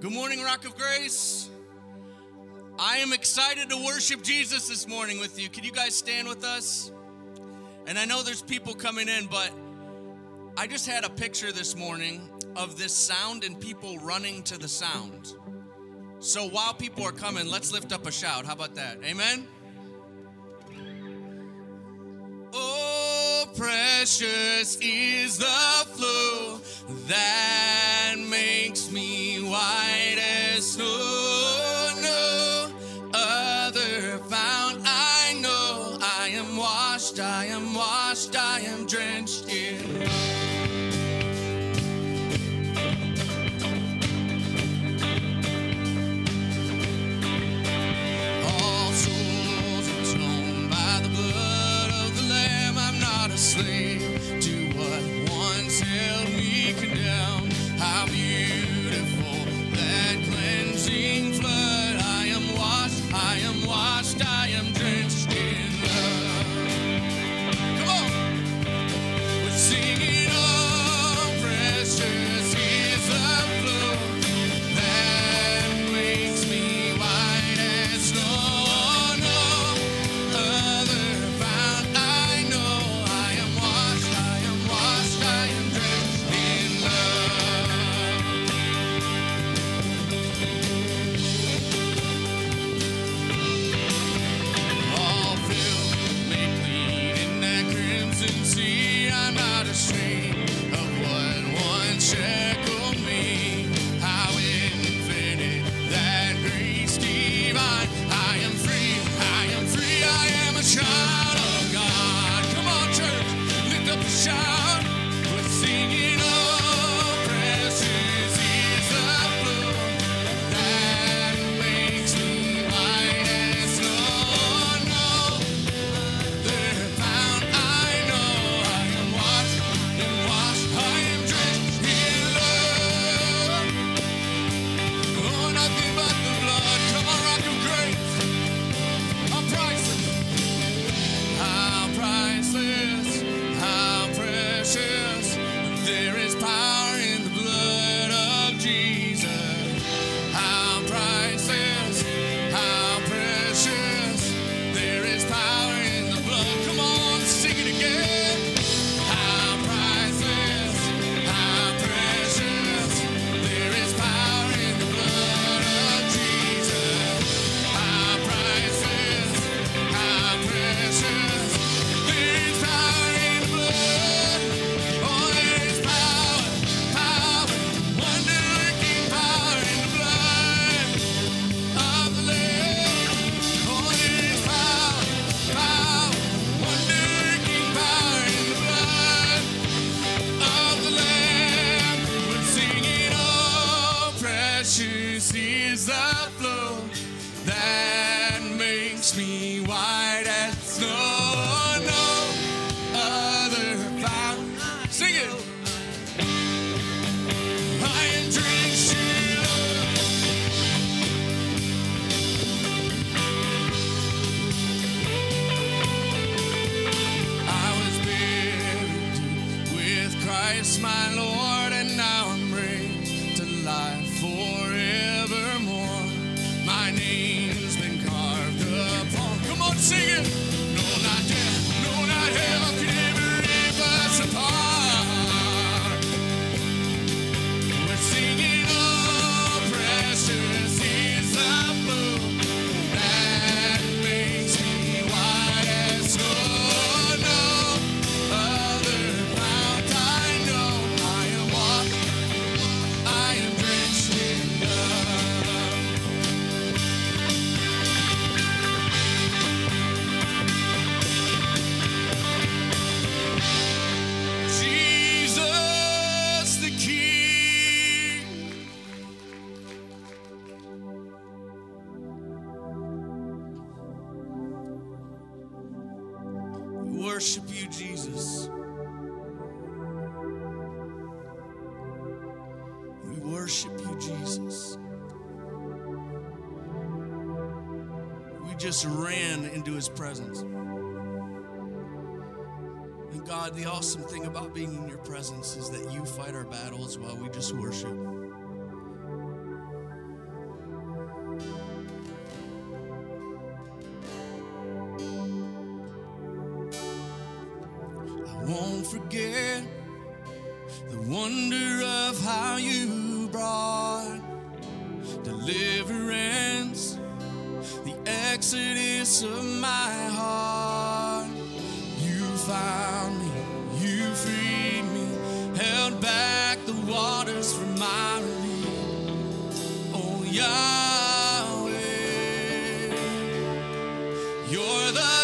Good morning, Rock of Grace. I am excited to worship Jesus this morning with you. Can you guys stand with us? And I know there's people coming in, but I just had a picture this morning of this sound and people running to the sound. So while people are coming, let's lift up a shout. How about that? Amen? Oh, precious is the flow that awesome thing about being in your presence is that you fight our battles while we just worship. I won't forget the wonder of how you brought deliverance, the exodus of my heart. You found freed me, held back the waters from my relief. Oh, Yahweh, you're the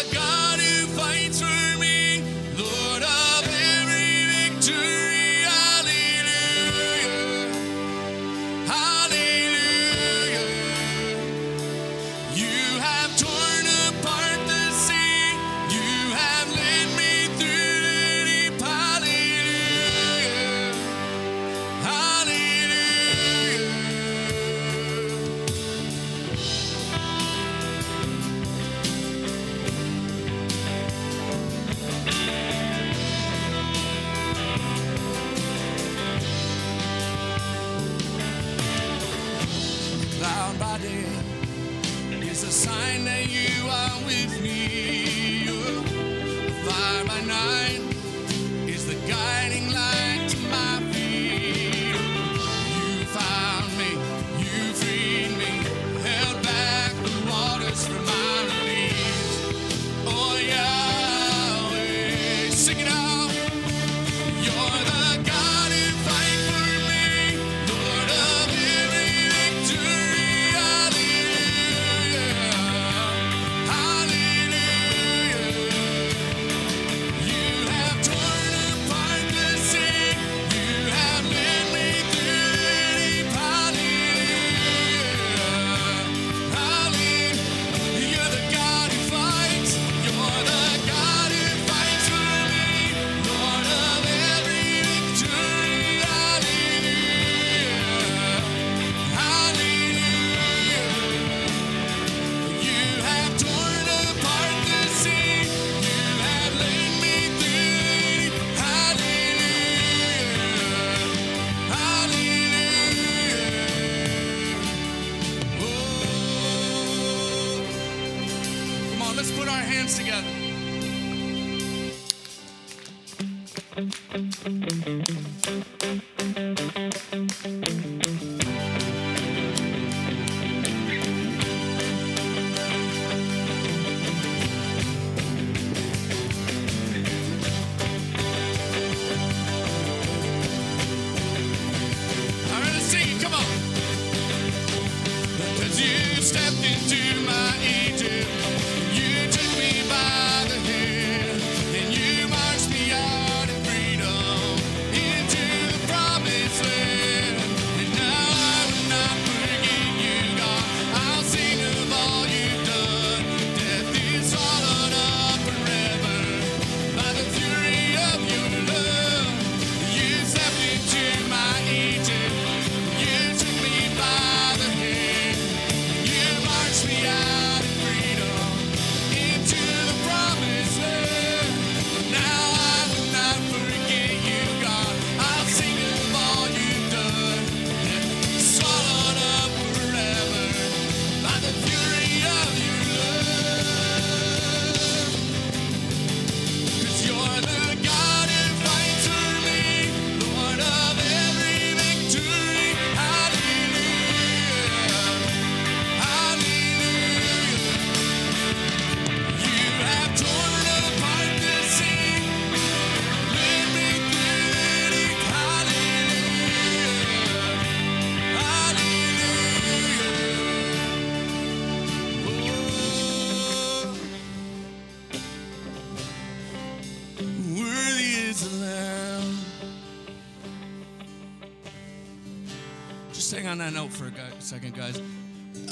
second, guys.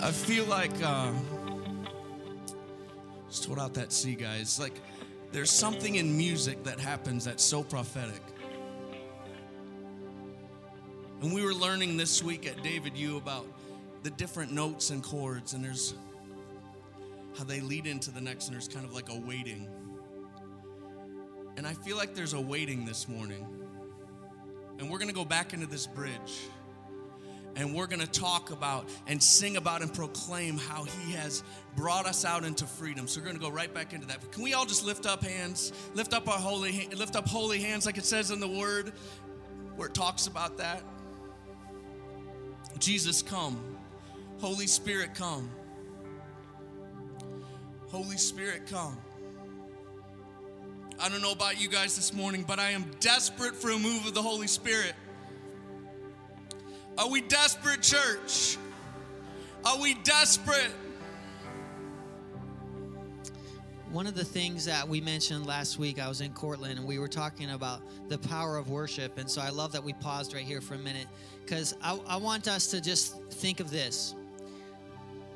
I feel like uh, just hold out that C, guys. Like there's something in music that happens that's so prophetic. And we were learning this week at David U about the different notes and chords, and there's how they lead into the next, and there's kind of like a waiting. And I feel like there's a waiting this morning. And we're going to go back into this bridge. And we're going to talk about and sing about and proclaim how he has brought us out into freedom. So we're going to go right back into that. Can we all just lift up hands? Lift up our holy lift up holy hands like it says in the word where it talks about that. Jesus come. Holy Spirit come. Holy Spirit come. I don't know about you guys this morning, but I am desperate for a move of the Holy Spirit. Are we desperate, church? Are we desperate? One of the things that we mentioned last week, I was in Cortland and we were talking about the power of worship. And so I love that we paused right here for a minute because I, I want us to just think of this.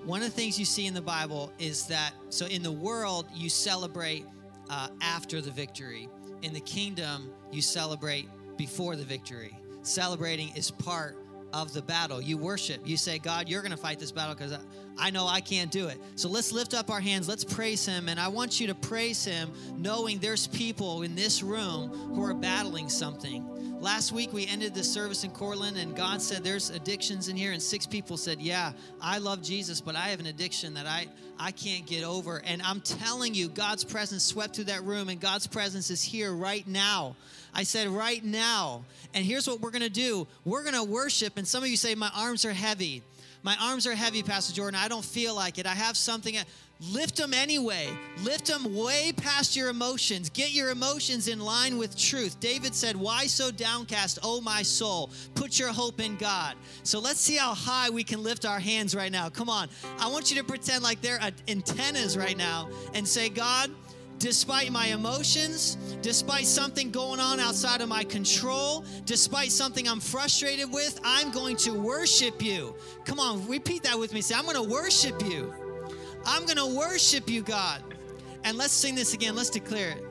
One of the things you see in the Bible is that, so in the world, you celebrate uh, after the victory. In the kingdom, you celebrate before the victory. Celebrating is part of the battle. You worship. You say, God, you're going to fight this battle because I, know I can't do it. So let's lift up our hands. Let's praise Him. And I want you to praise Him knowing there's people in this room who are battling something. Last week we ended the service in Cortland, and God said there's addictions in here, and six people said, "Yeah, I love Jesus, but I have an addiction that I I can't get over." And I'm telling you, God's presence swept through that room, and God's presence is here right now. I said right now. And here's what we're gonna do: we're gonna worship. And some of you say, "My arms are heavy." My arms are heavy, Pastor Jordan. I don't feel like it. I have something. Lift them anyway. Lift them way past your emotions. Get your emotions in line with truth. David said, Why so downcast, O my soul? Put your hope in God. So let's see how high we can lift our hands right now. Come on. I want you to pretend like they're uh, antennas right now and say, God, despite my emotions, despite something going on outside of my control, despite something I'm frustrated with, I'm going to worship you. Come on, repeat that with me. Say, I'm going to worship you. I'm going to worship you, God. And let's sing this again. Let's declare it.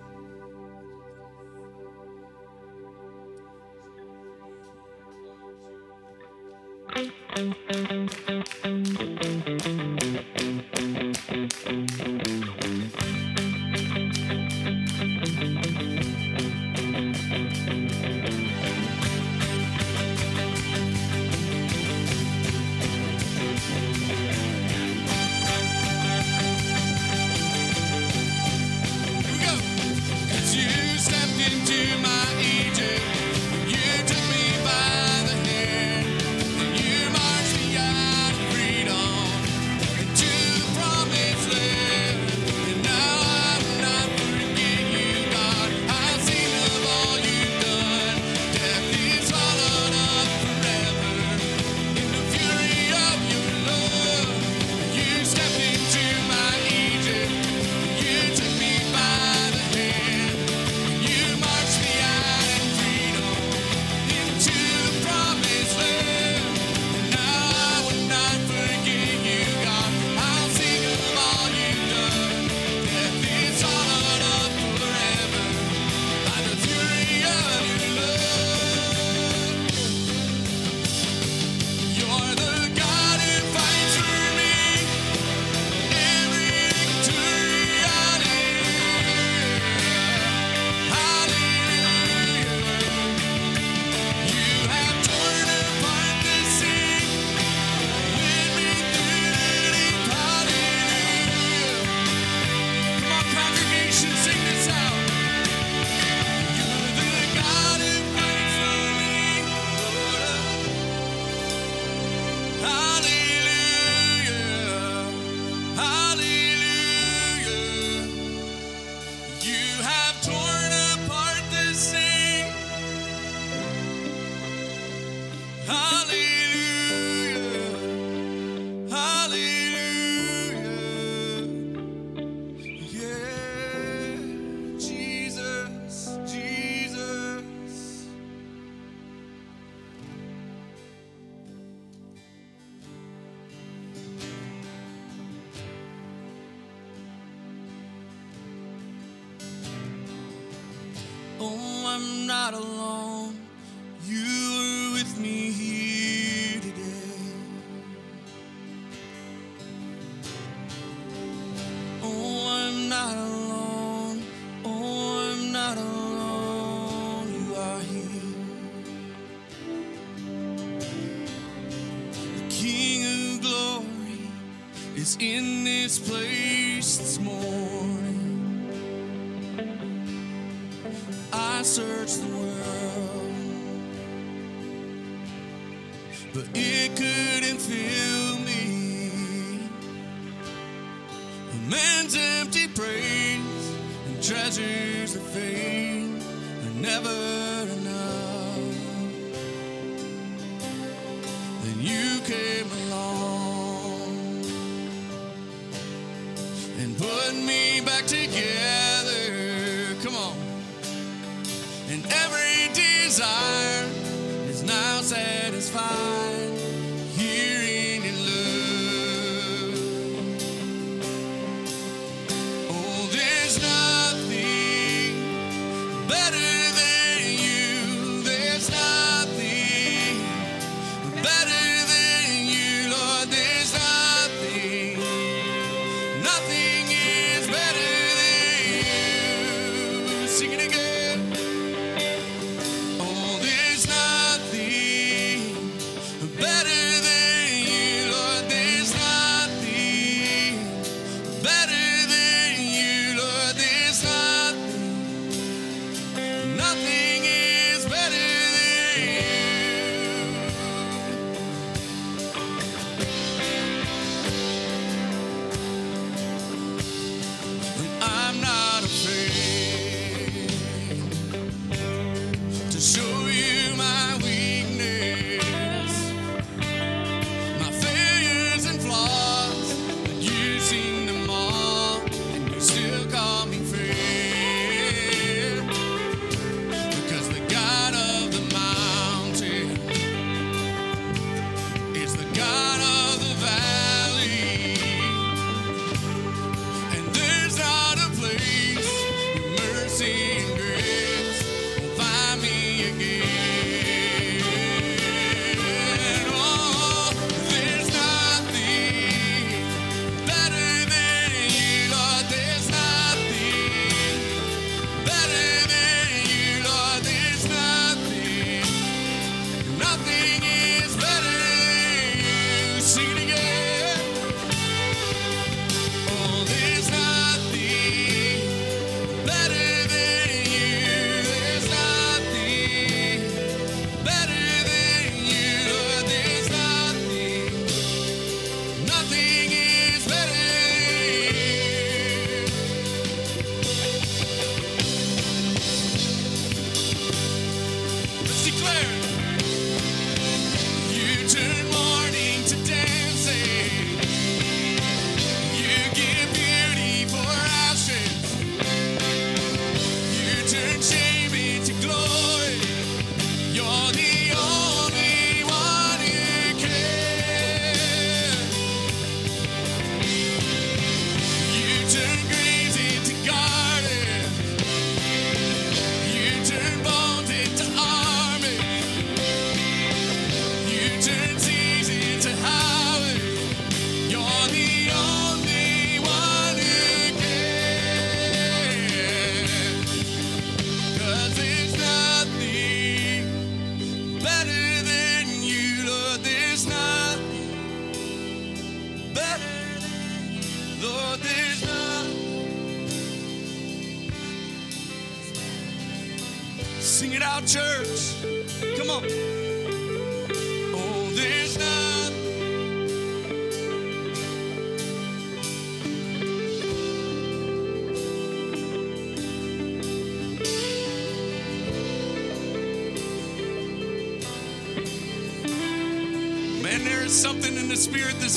I'm not alone.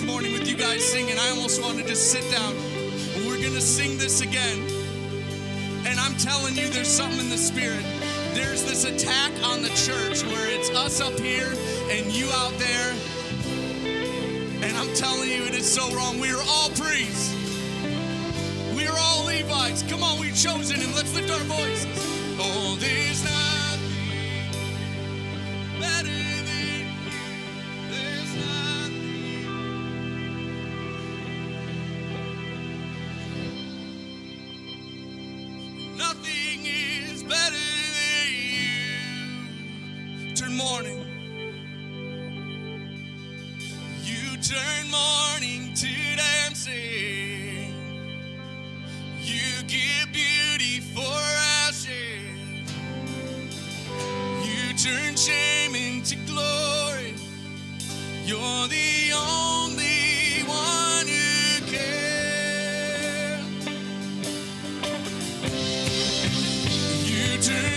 morning with you guys singing, I almost wanted to sit down. But we're going to sing this again. And I'm telling you, there's something in the spirit. There's this attack on the church where it's us up here and you out there. And I'm telling you, it is so wrong. We are all priests. We are all Levites. Come on, we're chosen, and let's lift our voice. You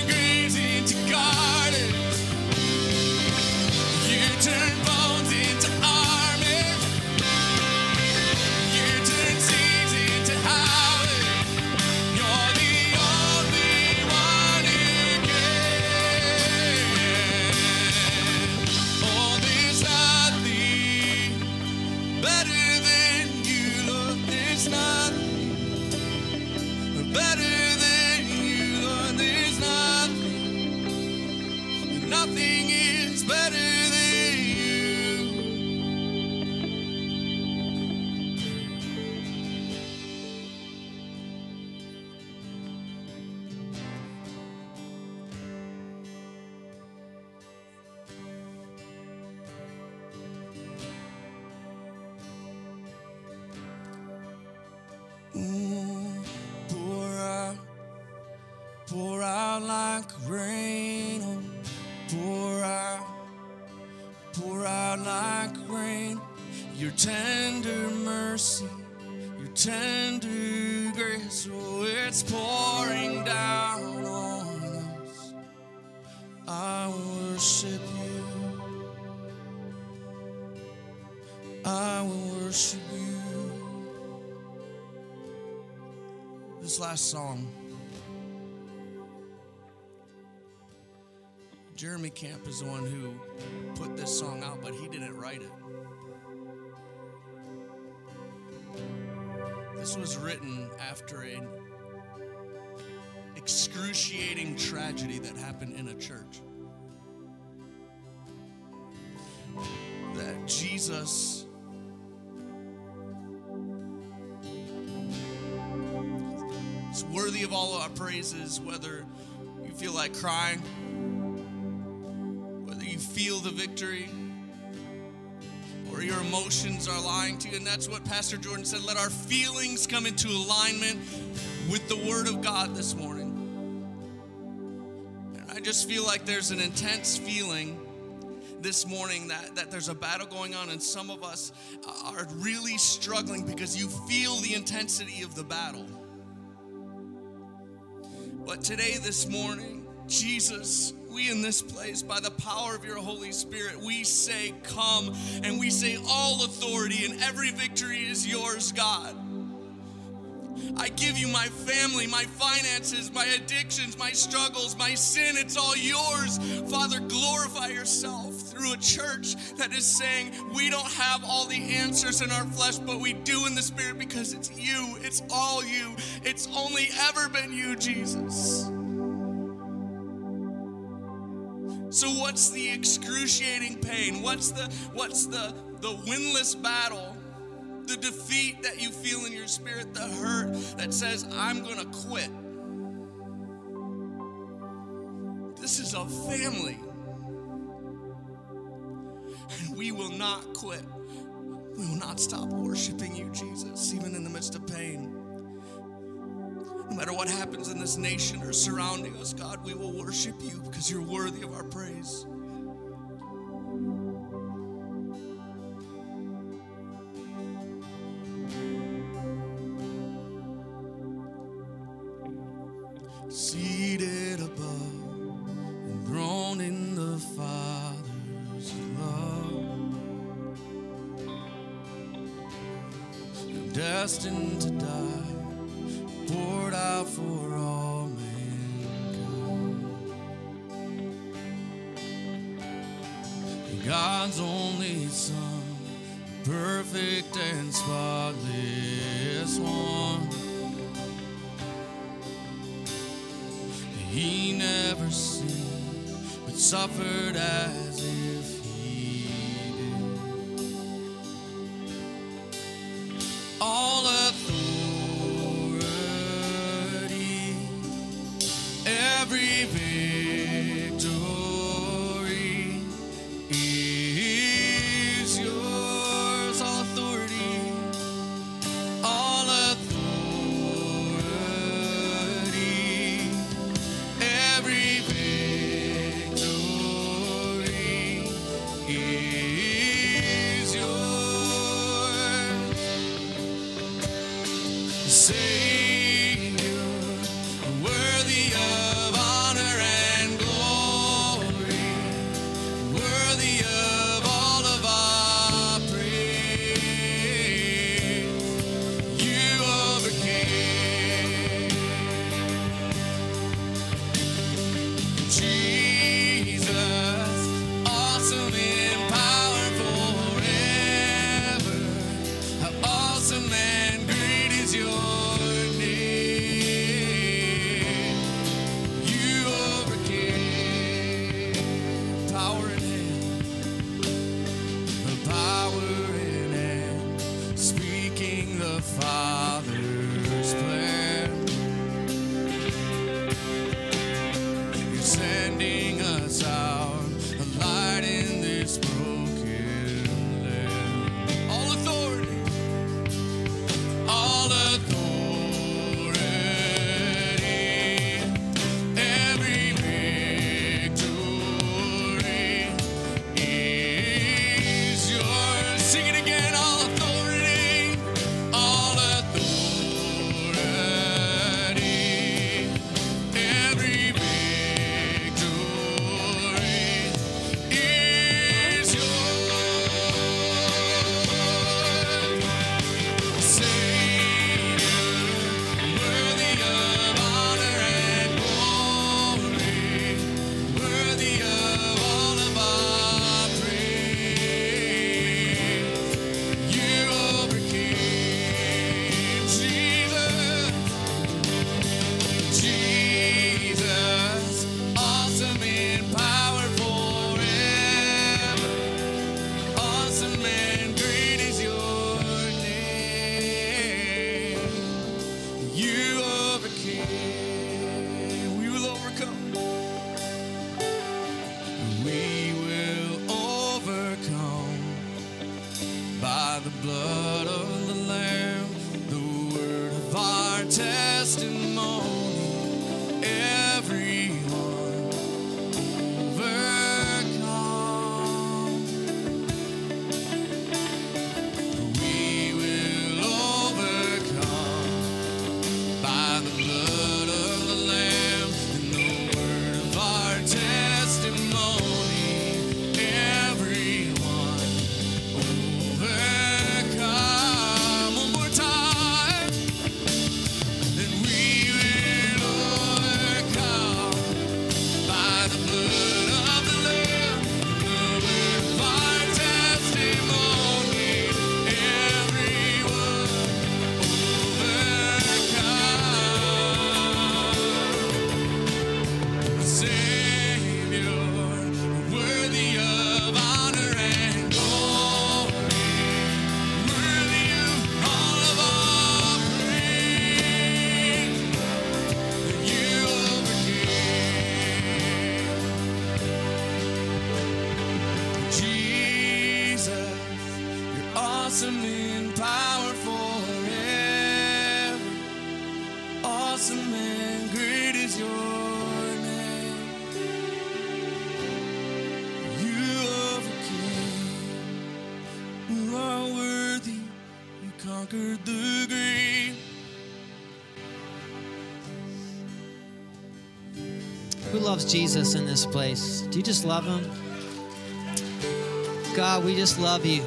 last song, Jeremy Camp is the one who put this song out, but he didn't write it. This was written after an excruciating tragedy that happened in a church. That Jesus worthy of all our praises, whether you feel like crying, whether you feel the victory, or your emotions are lying to you. And that's what Pastor Jordan said. Let our feelings come into alignment with the Word of God this morning. And I just feel like there's an intense feeling this morning that, that there's a battle going on, and some of us are really struggling because you feel the intensity of the battle. But today, this morning, Jesus, we in this place, by the power of your Holy Spirit, we say, Come, and we say, All authority and every victory is yours, God. I give you my family, my finances, my addictions, my struggles, my sin. It's all yours. Father, glorify yourself through a church that is saying we don't have all the answers in our flesh, but we do in the spirit because it's you. It's all you. It's only ever been you, Jesus. So what's the excruciating pain? What's the what's the the winless battle? the defeat that you feel in your spirit, the hurt that says, I'm going to quit. This is a family. And we will not quit. We will not stop worshiping you, Jesus, even in the midst of pain. No matter what happens in this nation or surrounding us, God, we will worship you because you're worthy of our praise. Loves Jesus in this place? Do you just love him? God, we just love you.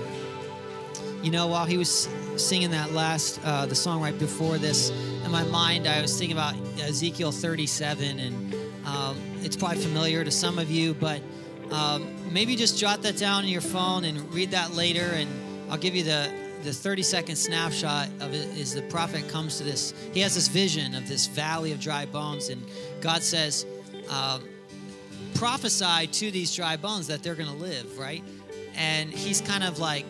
You know, while he was singing that last, uh, the song right before this, in my mind, I was thinking about Ezekiel 37, and um, it's probably familiar to some of you, but um, maybe just jot that down in your phone and read that later, and I'll give you the the 30 second snapshot of it is the prophet comes to this he has this vision of this valley of dry bones and god says um, prophesy to these dry bones that they're going to live, right? And he's kind of like,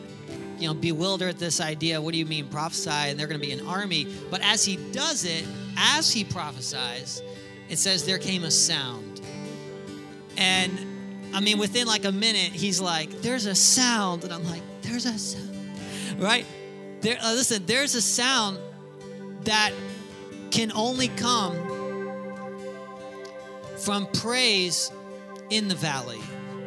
you know, bewildered at this idea. What do you mean prophesy? And they're going to be an army. But as he does it, as he prophesies, it says there came a sound. And I mean, within like a minute, he's like, there's a sound. And I'm like, there's a sound, right? There, uh, listen, there's a sound that can only come from praise in the valley.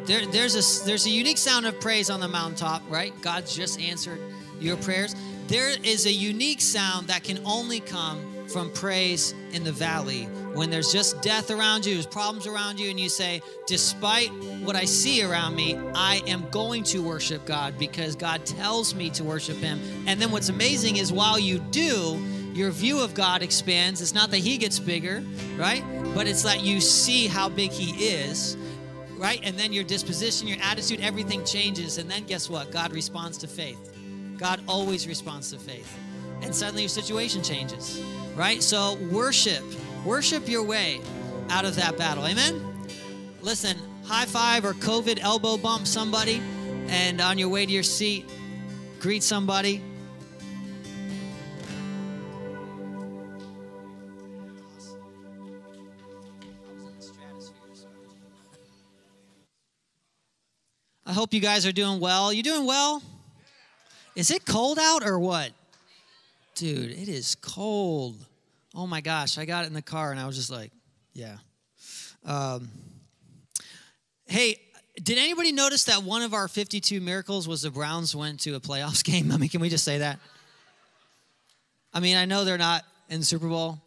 There, there's a there's a unique sound of praise on the mountaintop, right? God's just answered your prayers. There is a unique sound that can only come from praise in the valley. When there's just death around you, there's problems around you, and you say, despite what I see around me, I am going to worship God because God tells me to worship Him. And then what's amazing is while you do, your view of God expands. It's not that He gets bigger, right? But it's that you see how big He is, right? And then your disposition, your attitude, everything changes. And then guess what? God responds to faith. God always responds to faith. And suddenly your situation changes, right? So worship, worship your way out of that battle. Amen? Listen, high five or COVID elbow bump somebody, and on your way to your seat, greet somebody. I hope you guys are doing well. You doing well? Is it cold out or what? Dude, it is cold. Oh my gosh, I got in the car and I was just like, yeah. Um, hey, did anybody notice that one of our 52 miracles was the Browns went to a playoffs game? I mean, can we just say that? I mean, I know they're not in Super Bowl,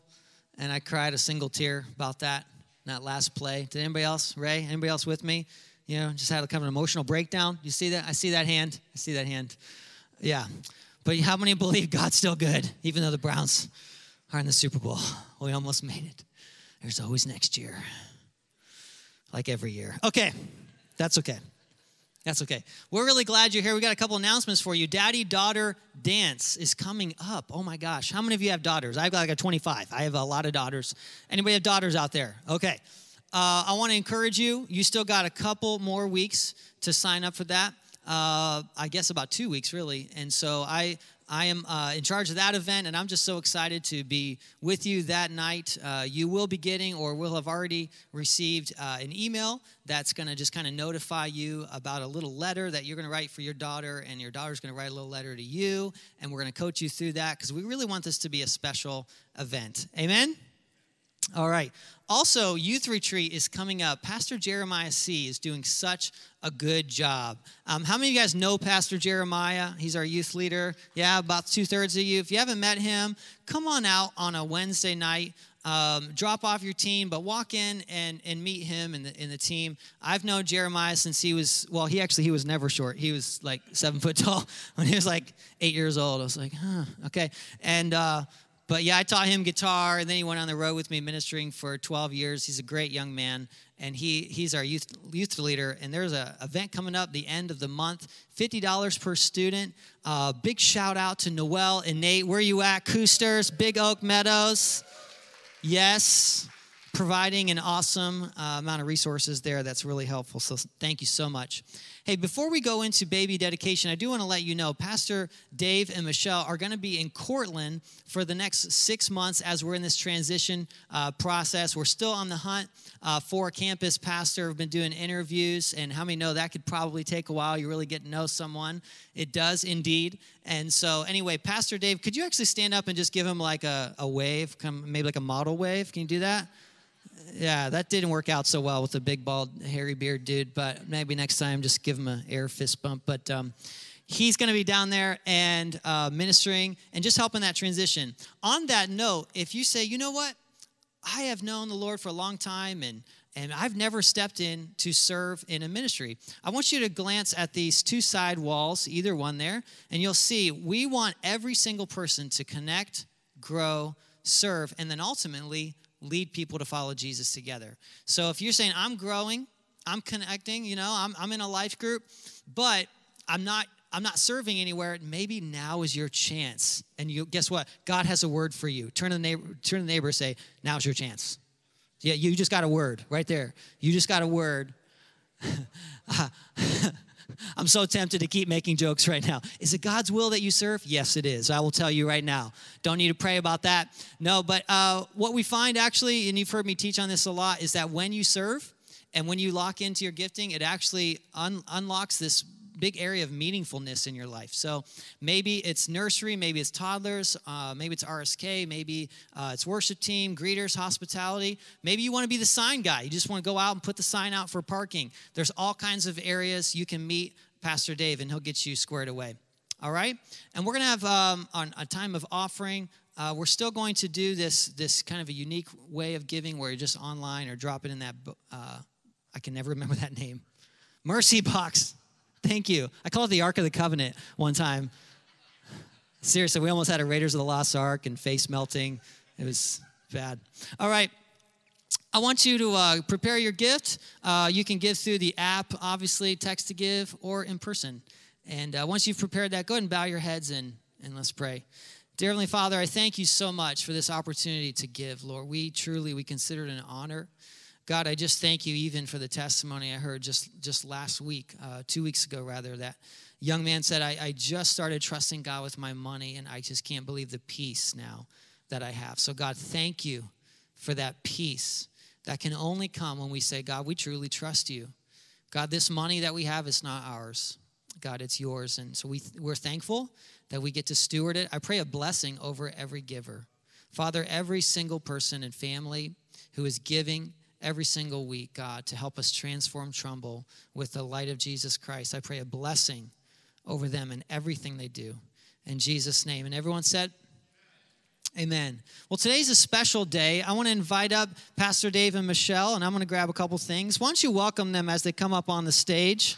and I cried a single tear about that, that last play. Did anybody else, Ray? Anybody else with me? You know, just had a kind of an emotional breakdown. You see that? I see that hand. I see that hand. Yeah. But how many believe God's still good, even though the Browns are in the Super Bowl? We almost made it. There's always next year, like every year. Okay, that's okay. That's okay. We're really glad you're here. We got a couple announcements for you. Daddy daughter dance is coming up. Oh my gosh. How many of you have daughters? I've got like a 25. I have a lot of daughters. Anybody have daughters out there? Okay. Uh, I want to encourage you. You still got a couple more weeks to sign up for that. Uh, I guess about two weeks, really. And so I, I am uh, in charge of that event, and I'm just so excited to be with you that night. Uh, you will be getting, or will have already received, uh, an email that's going to just kind of notify you about a little letter that you're going to write for your daughter, and your daughter's going to write a little letter to you, and we're going to coach you through that because we really want this to be a special event. Amen? All right. Also, youth retreat is coming up. Pastor Jeremiah C. is doing such a good job. Um, how many of you guys know Pastor Jeremiah? He's our youth leader. Yeah, about two thirds of you. If you haven't met him, come on out on a Wednesday night. Um, drop off your team, but walk in and, and meet him and the, in the team. I've known Jeremiah since he was, well, he actually, he was never short. He was like seven foot tall when he was like eight years old. I was like, huh, okay. And, uh, but yeah, I taught him guitar, and then he went on the road with me ministering for 12 years. He's a great young man, and he he's our youth youth leader. And there's an event coming up the end of the month, $50 per student. Uh, big shout out to Noel and Nate. Where you at, Coosters, Big Oak Meadows? Yes, providing an awesome uh, amount of resources there. That's really helpful. So thank you so much. Hey, before we go into baby dedication, I do want to let you know Pastor Dave and Michelle are going to be in Cortland for the next six months as we're in this transition uh, process. We're still on the hunt uh, for a campus pastor. We've been doing interviews, and how many know that could probably take a while? You really get to know someone. It does indeed. And so, anyway, Pastor Dave, could you actually stand up and just give him like a, a wave, come maybe like a model wave? Can you do that? Yeah, that didn't work out so well with the big bald hairy beard dude. But maybe next time, just give him an air fist bump. But um, he's going to be down there and uh, ministering and just helping that transition. On that note, if you say, you know what, I have known the Lord for a long time and and I've never stepped in to serve in a ministry. I want you to glance at these two side walls, either one there, and you'll see we want every single person to connect, grow, serve, and then ultimately lead people to follow Jesus together. So if you're saying, I'm growing, I'm connecting, you know, I'm, I'm in a life group, but I'm not I'm not serving anywhere. Maybe now is your chance. And you guess what? God has a word for you. Turn to the neighbor, turn to the neighbor, say, "Now's your chance." Yeah, you just got a word right there. You just got a word. I'm so tempted to keep making jokes right now. Is it God's will that you serve? Yes, it is. I will tell you right now. Don't need to pray about that. No, but uh, what we find actually, and you've heard me teach on this a lot, is that when you serve and when you lock into your gifting, it actually un- unlocks this big area of meaningfulness in your life. So maybe it's nursery, maybe it's toddlers, uh, maybe it's RSK, maybe uh, it's worship team, greeters, hospitality. Maybe you want to be the sign guy. You just want to go out and put the sign out for parking. There's all kinds of areas you can meet Pastor Dave, and he'll get you squared away. All right, and we're gonna have um, a time of offering. Uh, we're still going to do this this kind of a unique way of giving, where you're just online or drop it in that. Uh, I can never remember that name. Mercy box. Thank you. I call it the Ark of the Covenant one time. Seriously, we almost had a Raiders of the Lost Ark and face melting. It was bad. All right. I want you to uh, prepare your gift. Uh, you can give through the app, obviously, text to give, or in person. And uh, once you've prepared that, go ahead and bow your heads and, and let's pray. Dear Heavenly Father, I thank you so much for this opportunity to give, Lord. We truly, we consider it an honor. God, I just thank you even for the testimony I heard just, just last week, uh, two weeks ago, rather, that young man said, I, I just started trusting God with my money, and I just can't believe the peace now that I have. So, God, thank you for that peace that can only come when we say, God, we truly trust you. God, this money that we have is not ours. God, it's yours. And so we, we're thankful that we get to steward it. I pray a blessing over every giver. Father, every single person and family who is giving, every single week, God, to help us transform Trumbull with the light of Jesus Christ. I pray a blessing over them and everything they do. In Jesus' name. And everyone said, Amen. Well, today's a special day. I want to invite up Pastor Dave and Michelle, and I'm going to grab a couple things. Why don't you welcome them as they come up on the stage?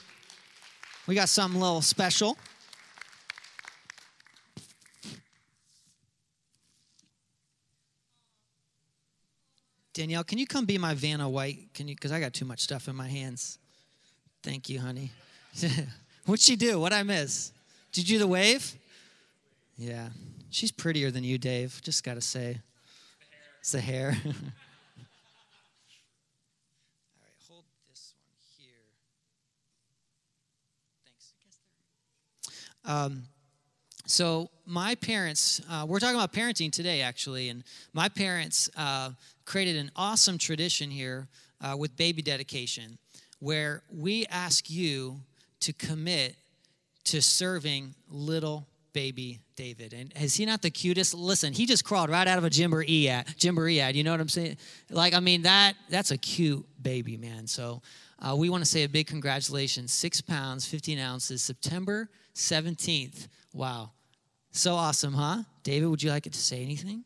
We got something a little special. Danielle, can you come be my Vanna White? Can you? Because I got too much stuff in my hands. Thank you, honey. What'd she do? What'd I miss? Did you do the wave? Yeah. She's prettier than you, Dave. Just got to say. It's the hair. All right, hold this one here. Thanks. Um, so my parents, uh, we're talking about parenting today, actually, and my parents uh, created an awesome tradition here uh, with baby dedication, where we ask you to commit to serving little baby David. And is he not the cutest? Listen, he just crawled right out of a Gymboree ad. Gymboree ad. You know what I'm saying? Like, I mean, that that's a cute baby, man. So uh, we want to say a big congratulations. Six pounds, 15 ounces, September 17th. Wow. So awesome, huh? David, would you like it to say anything?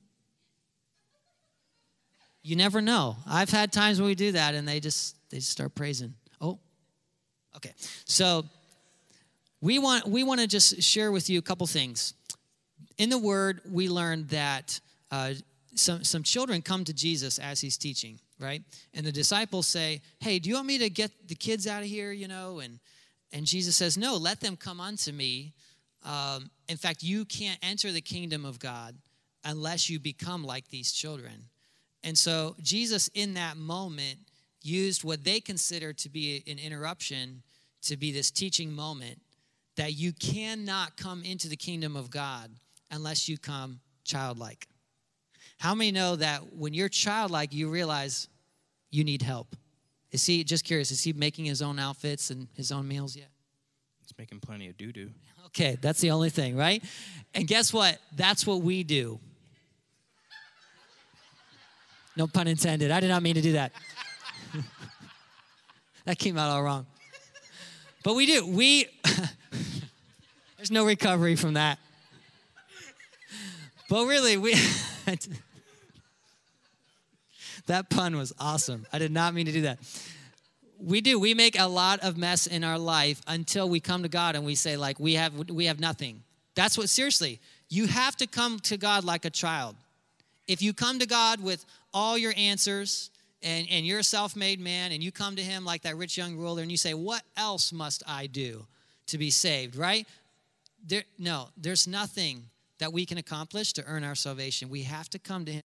You never know. I've had times when we do that and they just they just start praising. Oh. Okay. So we want we want to just share with you a couple things. In the word, we learned that uh, some some children come to Jesus as he's teaching, right? And the disciples say, "Hey, do you want me to get the kids out of here?" You know, and and Jesus says, "No, let them come unto me." Um, in fact, you can't enter the kingdom of God unless you become like these children. And so Jesus, in that moment, used what they considered to be an interruption to be this teaching moment that you cannot come into the kingdom of God unless you come childlike. How many know that when you're childlike, you realize you need help? Is he, just curious, is he making his own outfits and his own meals yet? He's making plenty of doo doo. Okay, that's the only thing, right? And guess what? That's what we do. No pun intended. I did not mean to do that. that came out all wrong. But we do. We There's no recovery from that. But really, we That pun was awesome. I did not mean to do that. We do. We make a lot of mess in our life until we come to God and we say like we have we have nothing. That's what seriously. You have to come to God like a child. If you come to God with all your answers and, and you're a self made man and you come to Him like that rich young ruler and you say, What else must I do to be saved, right? There, no, there's nothing that we can accomplish to earn our salvation. We have to come to Him.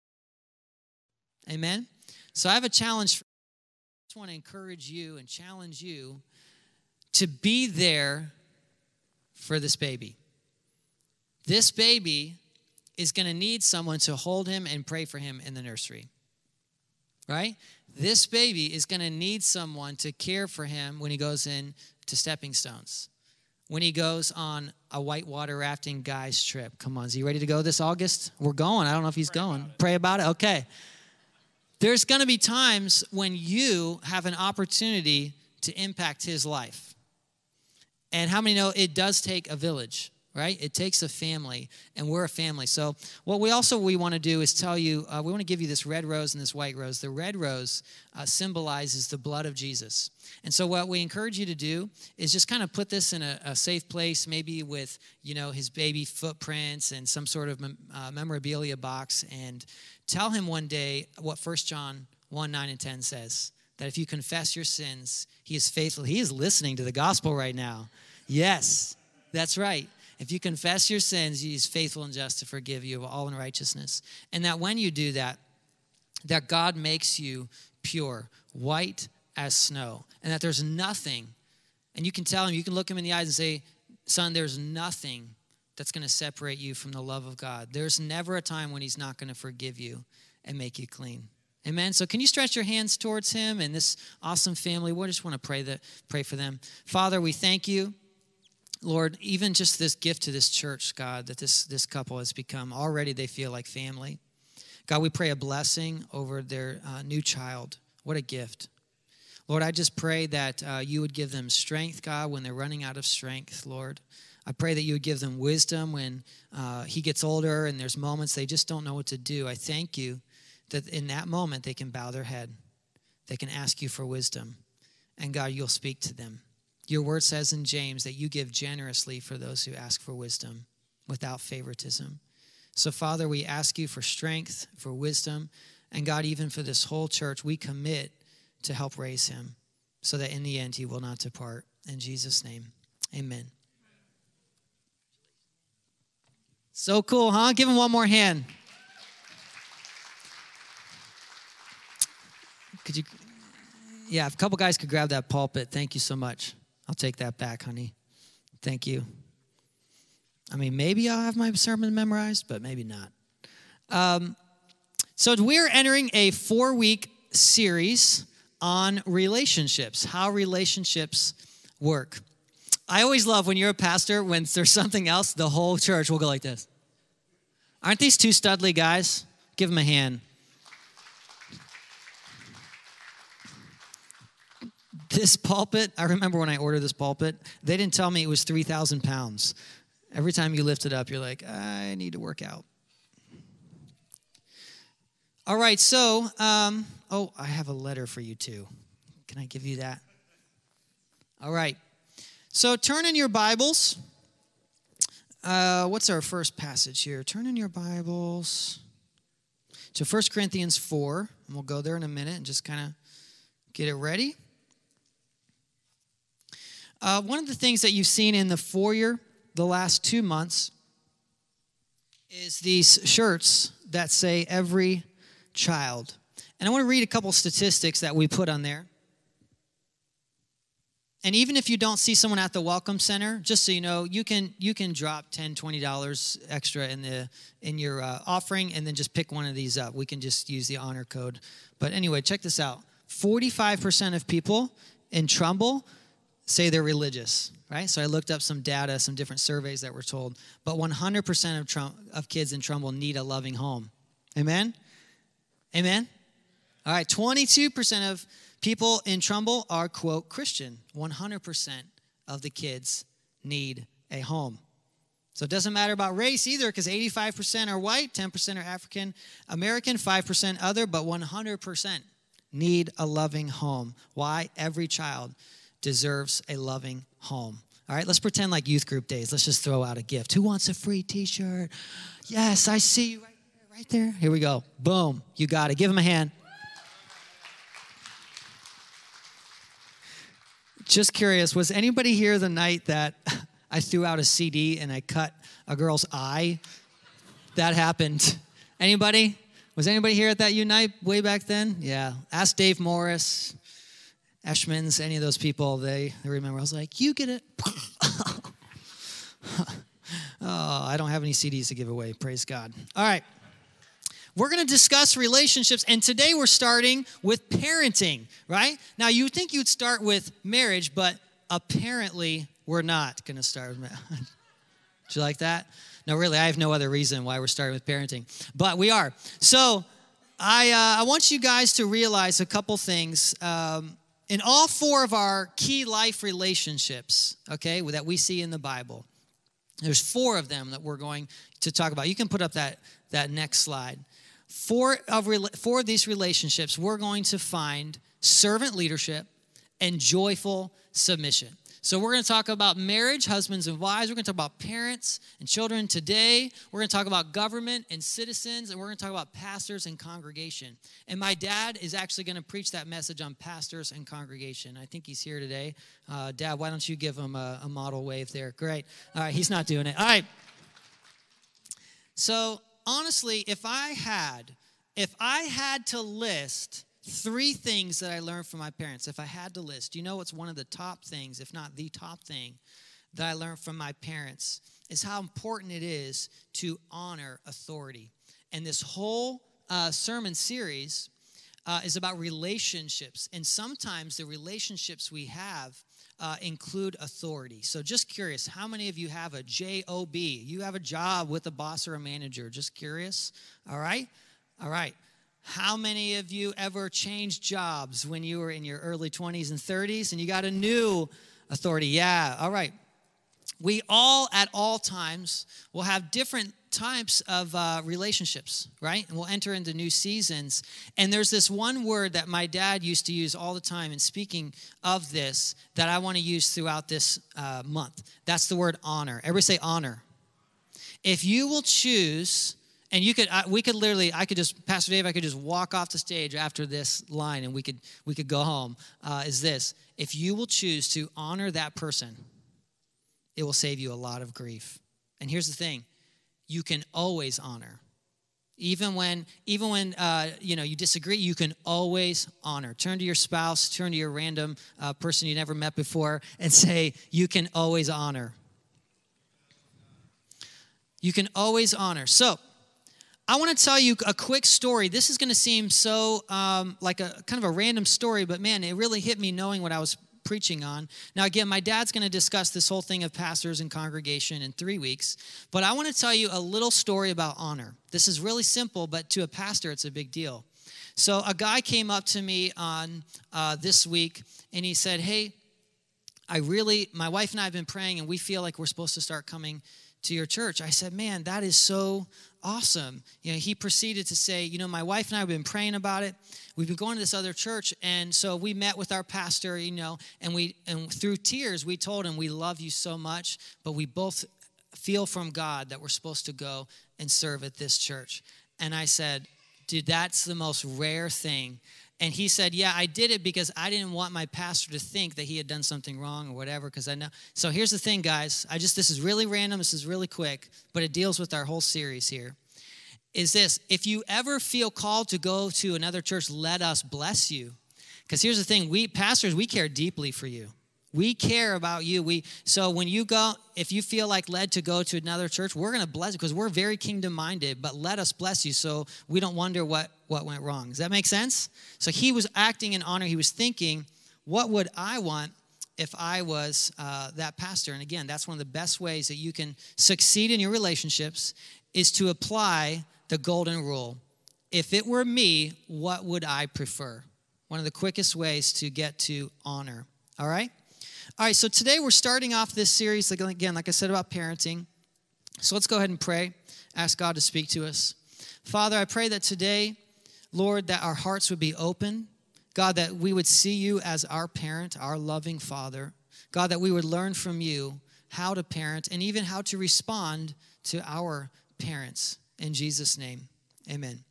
Amen? So I have a challenge. For, you. I just want to encourage you and challenge you to be there for this baby. This baby is going to need someone to hold him and pray for him in the nursery. Right? This baby is going to need someone to care for him when he goes in to stepping stones. When he goes on a whitewater rafting guy's trip. Come on, is he ready to go this August? We're going. I don't know if he's Pray going. About Pray about it. Okay. There's going to be times when you have an opportunity to impact his life. And how many know it does take a village? Right? It takes a family, and we're a family. So, what we also we want to do is tell you uh, we want to give you this red rose and this white rose. The red rose uh, symbolizes the blood of Jesus, and so what we encourage you to do is just kind of put this in a, a safe place, maybe with you know his baby footprints and some sort of uh, memorabilia box, and tell him one day what First John one nine and ten says that if you confess your sins, he is faithful. He is listening to the gospel right now. Yes, that's right. If you confess your sins, he is faithful and just to forgive you of all unrighteousness. And that when you do that, that God makes you pure, white as snow, and that there's nothing, and you can tell him, you can look him in the eyes and say, Son, there's nothing that's going to separate you from the love of God. There's never a time when he's not going to forgive you and make you clean. Amen. So can you stretch your hands towards him and this awesome family? We just want to pray that pray for them. Father, we thank you. Lord, even just this gift to this church, God, that this, this couple has become, already they feel like family. God, we pray a blessing over their uh, new child. What a gift. Lord, I just pray that uh, you would give them strength, God, when they're running out of strength, Lord. I pray that you would give them wisdom when uh, he gets older and there's moments they just don't know what to do. I thank you that in that moment they can bow their head, they can ask you for wisdom, and God, you'll speak to them. Your word says in James that you give generously for those who ask for wisdom without favoritism. So, Father, we ask you for strength, for wisdom, and God, even for this whole church, we commit to help raise him so that in the end he will not depart. In Jesus' name, amen. So cool, huh? Give him one more hand. Could you? Yeah, if a couple guys could grab that pulpit, thank you so much. I'll take that back, honey. Thank you. I mean, maybe I'll have my sermon memorized, but maybe not. Um, so, we're entering a four week series on relationships, how relationships work. I always love when you're a pastor, when there's something else, the whole church will go like this. Aren't these two studly guys? Give them a hand. This pulpit, I remember when I ordered this pulpit, they didn't tell me it was 3,000 pounds. Every time you lift it up, you're like, I need to work out. All right, so, um, oh, I have a letter for you too. Can I give you that? All right. So turn in your Bibles. Uh, what's our first passage here? Turn in your Bibles to 1 Corinthians 4, and we'll go there in a minute and just kind of get it ready. Uh, one of the things that you've seen in the foyer the last two months is these shirts that say every child. And I want to read a couple statistics that we put on there. And even if you don't see someone at the welcome center, just so you know, you can you can drop 10 $20 extra in the in your uh, offering and then just pick one of these up. We can just use the honor code. But anyway, check this out. 45% of people in Trumbull say they're religious, right? So I looked up some data, some different surveys that were told, but 100% of, Trump, of kids in Trumbull need a loving home. Amen? Amen? All right, 22% of people in Trumbull are, quote, Christian. 100% of the kids need a home. So it doesn't matter about race either because 85% are white, 10% are African American, 5% other, but 100% need a loving home. Why? Every child deserves a loving home. All right, let's pretend like youth group days. Let's just throw out a gift. Who wants a free t shirt? Yes, I see you right there, right there. Here we go. Boom, you got it. Give him a hand. Just curious, was anybody here the night that I threw out a CD and I cut a girl's eye? That happened. Anybody? Was anybody here at that unite way back then? Yeah. Ask Dave Morris. Eshmans, any of those people, they, they remember. I was like, you get it. oh, I don't have any CDs to give away. Praise God. All right. We're going to discuss relationships, and today we're starting with parenting, right? Now, you think you'd start with marriage, but apparently we're not going to start with marriage. Do you like that? No, really, I have no other reason why we're starting with parenting, but we are. So, I, uh, I want you guys to realize a couple things. Um, in all four of our key life relationships, okay, that we see in the Bible, There's four of them that we're going to talk about. You can put up that, that next slide. Four of, four of these relationships, we're going to find servant leadership and joyful submission. So, we're going to talk about marriage, husbands and wives. We're going to talk about parents and children today. We're going to talk about government and citizens, and we're going to talk about pastors and congregation. And my dad is actually going to preach that message on pastors and congregation. I think he's here today. Uh, dad, why don't you give him a, a model wave there? Great. All right, he's not doing it. All right. So, honestly, if I had, if I had to list three things that I learned from my parents, if I had to list, you know what's one of the top things, if not the top thing, that I learned from my parents is how important it is to honor authority. And this whole uh, sermon series uh, is about relationships. And sometimes the relationships we have uh, include authority. So, just curious, how many of you have a job? You have a job with a boss or a manager? Just curious. All right. All right. How many of you ever changed jobs when you were in your early 20s and 30s and you got a new authority? Yeah. All right. We all, at all times, will have different types of uh, relationships, right? And we'll enter into new seasons. And there's this one word that my dad used to use all the time in speaking of this that I want to use throughout this uh, month. That's the word honor. Everybody say honor. If you will choose, and you could, uh, we could literally, I could just, Pastor Dave, I could just walk off the stage after this line, and we could, we could go home. Uh, is this: if you will choose to honor that person, it will save you a lot of grief. And here's the thing: you can always honor even when even when uh, you know you disagree you can always honor turn to your spouse turn to your random uh, person you never met before and say you can always honor you can always honor so i want to tell you a quick story this is going to seem so um, like a kind of a random story but man it really hit me knowing what i was preaching on. Now, again, my dad's going to discuss this whole thing of pastors and congregation in three weeks, but I want to tell you a little story about honor. This is really simple, but to a pastor, it's a big deal. So, a guy came up to me on uh, this week and he said, Hey, I really, my wife and I have been praying, and we feel like we're supposed to start coming to your church. I said, Man, that is so awesome. You know, he proceeded to say, You know, my wife and I have been praying about it. We've been going to this other church. And so we met with our pastor, you know, and we, and through tears, we told him, We love you so much, but we both feel from God that we're supposed to go and serve at this church. And I said, Dude, that's the most rare thing and he said, Yeah, I did it because I didn't want my pastor to think that he had done something wrong or whatever, because I know. So here's the thing, guys. I just, this is really random, this is really quick, but it deals with our whole series here. Is this if you ever feel called to go to another church, let us bless you. Because here's the thing we pastors, we care deeply for you. We care about you. We so when you go, if you feel like led to go to another church, we're going to bless you because we're very kingdom minded. But let us bless you so we don't wonder what what went wrong. Does that make sense? So he was acting in honor. He was thinking, what would I want if I was uh, that pastor? And again, that's one of the best ways that you can succeed in your relationships is to apply the golden rule. If it were me, what would I prefer? One of the quickest ways to get to honor. All right. All right, so today we're starting off this series, again, like I said, about parenting. So let's go ahead and pray, ask God to speak to us. Father, I pray that today, Lord, that our hearts would be open. God, that we would see you as our parent, our loving Father. God, that we would learn from you how to parent and even how to respond to our parents. In Jesus' name, amen.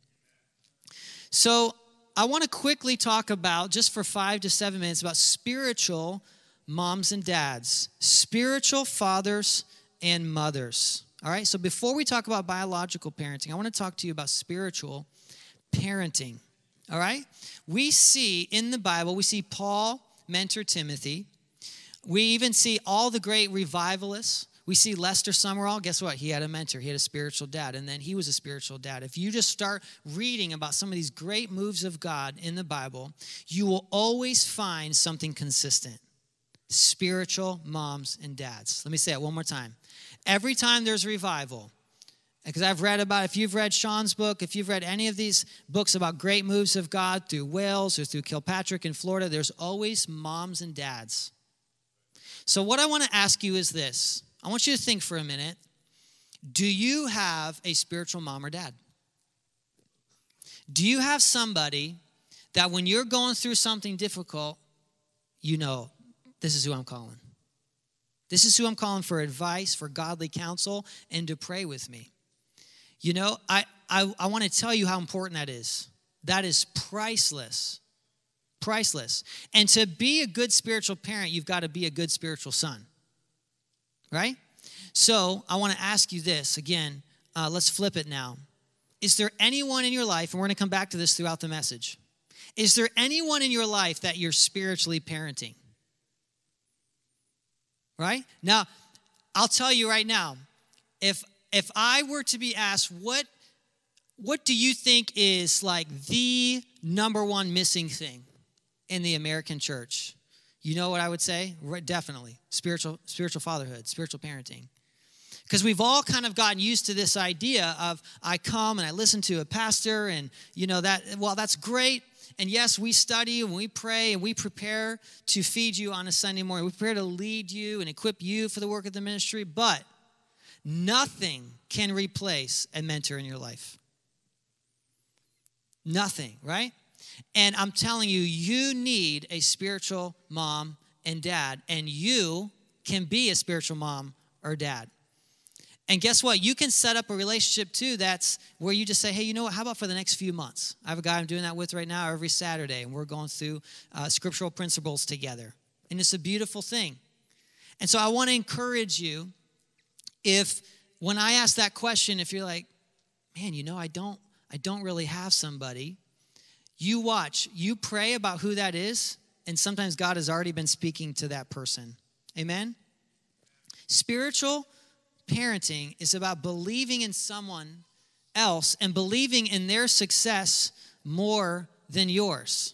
So I want to quickly talk about, just for five to seven minutes, about spiritual moms and dads, spiritual fathers and mothers. All right, so before we talk about biological parenting, I want to talk to you about spiritual parenting. All right, we see in the Bible, we see Paul mentor Timothy. We even see all the great revivalists. We see Lester Sumrall. Guess what? He had a mentor. He had a spiritual dad, and then he was a spiritual dad. If you just start reading about some of these great moves of God in the Bible, you will always find something consistent spiritual moms and dads. Let me say it one more time. Every time there's revival, because I've read about, if you've read Sean's book, if you've read any of these books about great moves of God through Wales or through Kilpatrick in Florida, there's always moms and dads. So, what I want to ask you is this I want you to think for a minute. Do you have a spiritual mom or dad? Do you have somebody that when you're going through something difficult, you know, this is who I'm calling? This is who I'm calling for advice, for godly counsel, and to pray with me. You know, I, I, I want to tell you how important that is. That is priceless. Priceless. And to be a good spiritual parent, you've got to be a good spiritual son. Right? So I want to ask you this again. Uh, let's flip it now. Is there anyone in your life, and we're going to come back to this throughout the message, is there anyone in your life that you're spiritually parenting? Right? Now, I'll tell you right now, if if I were to be asked what what do you think is like the number one missing thing in the American church? You know what I would say? Definitely. Spiritual spiritual fatherhood, spiritual parenting. Because we've all kind of gotten used to this idea of I come and I listen to a pastor and you know that well that's great and yes, we study and we pray and we prepare to feed you on a Sunday morning. We prepare to lead you and equip you for the work of the ministry, but nothing can replace a mentor in your life. Nothing, right? And I'm telling you, you need a spiritual mom and dad, and you can be a spiritual mom or dad. And guess what? You can set up a relationship too that's where you just say, hey, you know what? How about for the next few months? I have a guy I'm doing that with right now every Saturday, and we're going through uh, scriptural principles together. And it's a beautiful thing. And so I want to encourage you if, when I ask that question, if you're like, man, you know, I don't, I don't really have somebody, you watch, you pray about who that is, and sometimes God has already been speaking to that person. Amen? Spiritual parenting is about believing in someone else and believing in their success more than yours.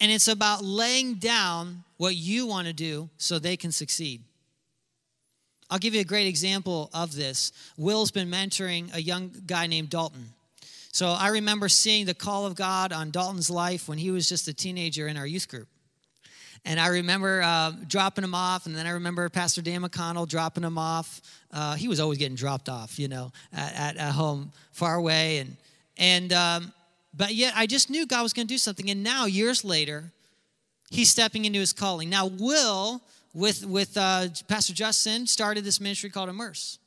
And it's about laying down what you want to do so they can succeed. I'll give you a great example of this. Will's been mentoring a young guy named Dalton. So I remember seeing the call of God on Dalton's life when he was just a teenager in our youth group. And I remember uh, dropping him off, and then I remember Pastor Dan McConnell dropping him off. Uh, he was always getting dropped off, you know, at, at, home, far away. And, and um, but yet I just knew God was going to do something. And now, years later, he's stepping into his calling. Now, Will, with, with uh, Pastor Justin, started this ministry called Immerse.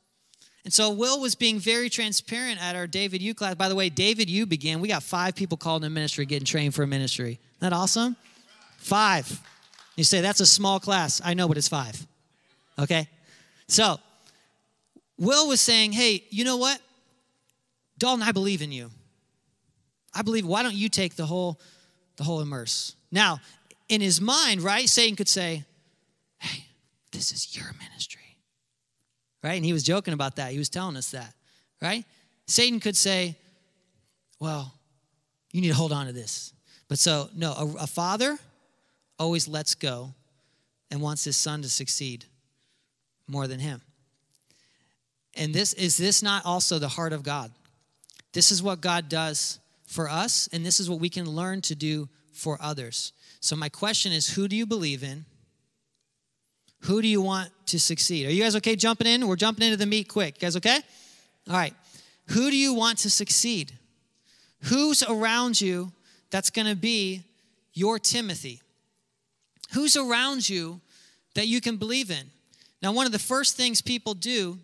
And so Will was being very transparent at our David U class. By the way, David U began. We got five people called in ministry getting trained for a ministry. Isn't that awesome? Five. You say, that's a small class. I know, but it's five. Okay? So, Will was saying, hey, you know what? Dalton, I believe in you. I believe, why don't you take the whole, the whole immerse? Now, in his mind, right, Satan could say, this is your ministry. Right? And he was joking about that. He was telling us that, right? Satan could say, well, you need to hold on to this. But so, no, a, a father always lets go and wants his son to succeed more than him. And this is this not also the heart of God? This is what God does for us, and this is what we can learn to do for others. So, my question is who do you believe in? Who do you want to succeed? Are you guys okay jumping in? We're jumping into the meat quick. You guys okay? All right. Who do you want to succeed? Who's around you that's going to be your Timothy? Who's around you that you can believe in? Now, one of the first things people do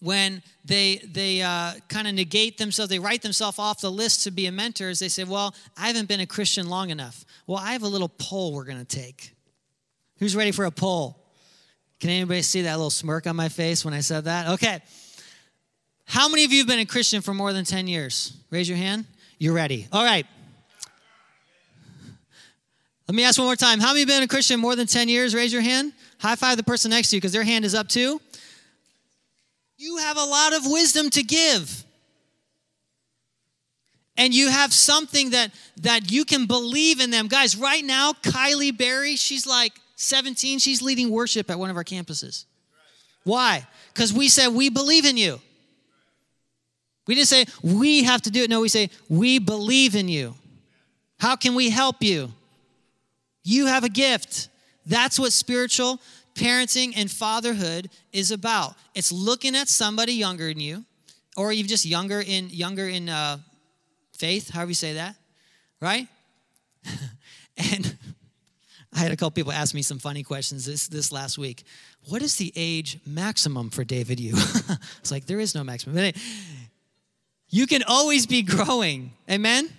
when they they uh, kind of negate themselves, they write themselves off the list to be a mentor, is they say, "Well, I haven't been a Christian long enough." Well, I have a little poll we're going to take. Who's ready for a poll? Can anybody see that little smirk on my face when I said that? Okay. How many of you have been a Christian for more than 10 years? Raise your hand. You're ready. All right. Let me ask one more time. How many have been a Christian more than 10 years? Raise your hand. High five the person next to you because their hand is up too. You have a lot of wisdom to give. And you have something that that you can believe in them. Guys, right now, Kylie Berry, she's like 17, she's leading worship at one of our campuses. Why? Because we said we believe in you. We didn't say we have to do it. No, we say we believe in you. How can we help you? You have a gift. That's what spiritual parenting and fatherhood is about. It's looking at somebody younger than you, or even just younger in younger in uh, faith, however you say that, right? and I had a couple people ask me some funny questions this this last week. What is the age maximum for David U? it's like there is no maximum. But you can always be growing. Amen.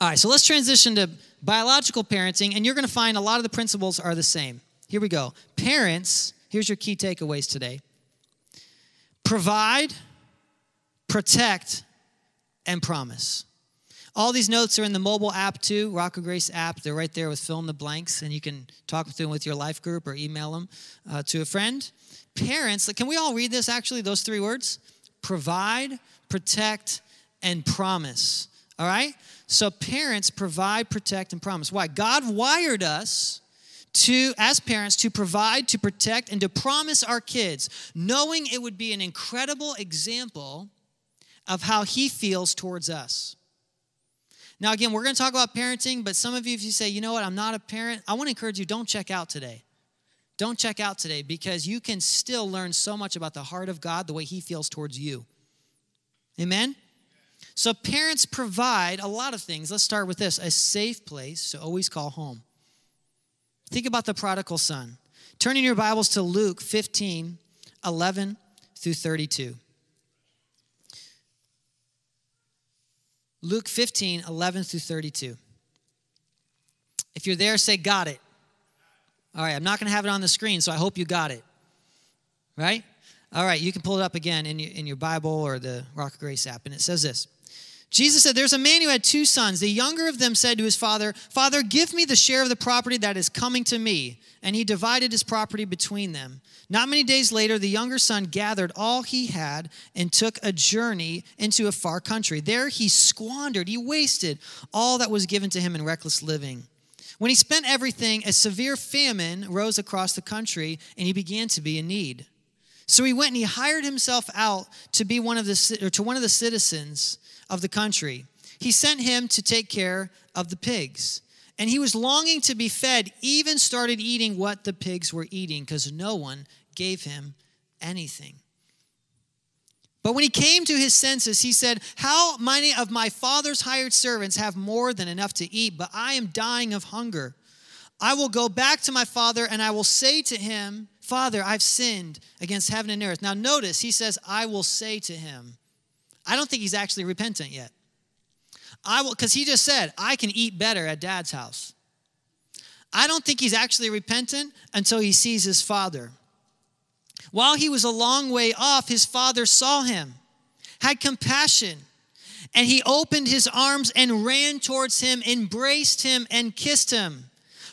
All right, so let's transition to biological parenting, and you're going to find a lot of the principles are the same. Here we go. Parents, here's your key takeaways today provide, protect, and promise. All these notes are in the mobile app too, Rock of Grace app. They're right there with fill in the blanks, and you can talk with them with your life group or email them uh, to a friend. Parents, can we all read this actually, those three words? Provide, protect, and promise. All right? So parents provide, protect, and promise. Why? God wired us to as parents to provide to protect and to promise our kids knowing it would be an incredible example of how he feels towards us now again we're going to talk about parenting but some of you if you say you know what? I'm not a parent i want to encourage you don't check out today. Don't check out today because you can still learn so much about the heart of god the way he feels towards you. Amen? So parents provide a lot of things. Let's start with this a safe place to always call home. Think about the prodigal son. Turning your Bibles to Luke 15, 11 through 32. Luke 15, 11 through 32. If you're there, say, Got it. All right, I'm not going to have it on the screen, so I hope you got it. Right? All right, you can pull it up again in your, in your Bible or the Rock of Grace app, and it says this Jesus said, There's a man who had two sons. The younger of them said to his father, Father, give me the share of the property that is coming to me. And he divided his property between them. Not many days later, the younger son gathered all he had and took a journey into a far country. There he squandered, he wasted all that was given to him in reckless living. When he spent everything, a severe famine rose across the country and he began to be in need. So he went and he hired himself out to be one of the to one of the citizens of the country. He sent him to take care of the pigs. And he was longing to be fed, even started eating what the pigs were eating because no one gave him anything. But when he came to his senses, he said, How many of my father's hired servants have more than enough to eat, but I am dying of hunger? I will go back to my father and I will say to him, Father, I've sinned against heaven and earth. Now, notice he says, I will say to him. I don't think he's actually repentant yet. I will, because he just said, I can eat better at dad's house. I don't think he's actually repentant until he sees his father. While he was a long way off, his father saw him, had compassion, and he opened his arms and ran towards him, embraced him, and kissed him.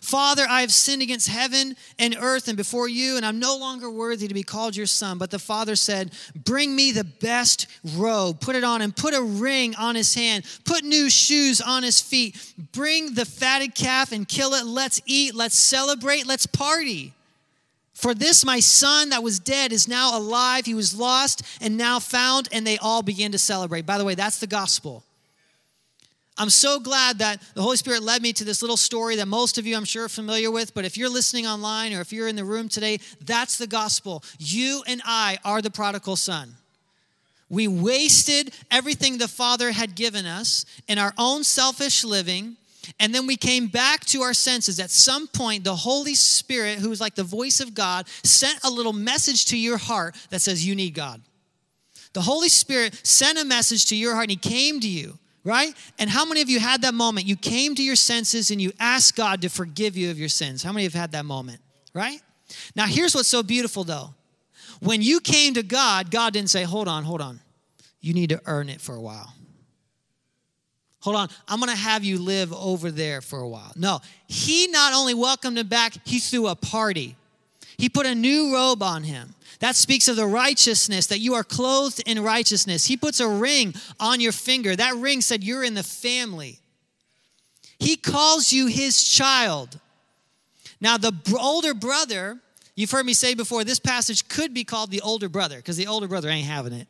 Father, I have sinned against heaven and earth and before you, and I'm no longer worthy to be called your son. But the father said, Bring me the best robe, put it on him, put a ring on his hand, put new shoes on his feet, bring the fatted calf and kill it. Let's eat, let's celebrate, let's party. For this, my son that was dead is now alive. He was lost and now found, and they all begin to celebrate. By the way, that's the gospel. I'm so glad that the Holy Spirit led me to this little story that most of you, I'm sure, are familiar with. But if you're listening online or if you're in the room today, that's the gospel. You and I are the prodigal son. We wasted everything the Father had given us in our own selfish living. And then we came back to our senses. At some point, the Holy Spirit, who is like the voice of God, sent a little message to your heart that says, You need God. The Holy Spirit sent a message to your heart, and He came to you right? And how many of you had that moment? You came to your senses and you asked God to forgive you of your sins. How many have had that moment, right? Now, here's what's so beautiful though. When you came to God, God didn't say, hold on, hold on. You need to earn it for a while. Hold on, I'm gonna have you live over there for a while. No, He not only welcomed him back, He threw a party. He put a new robe on him. That speaks of the righteousness, that you are clothed in righteousness. He puts a ring on your finger. That ring said you're in the family. He calls you his child. Now, the older brother, you've heard me say before, this passage could be called the older brother because the older brother ain't having it.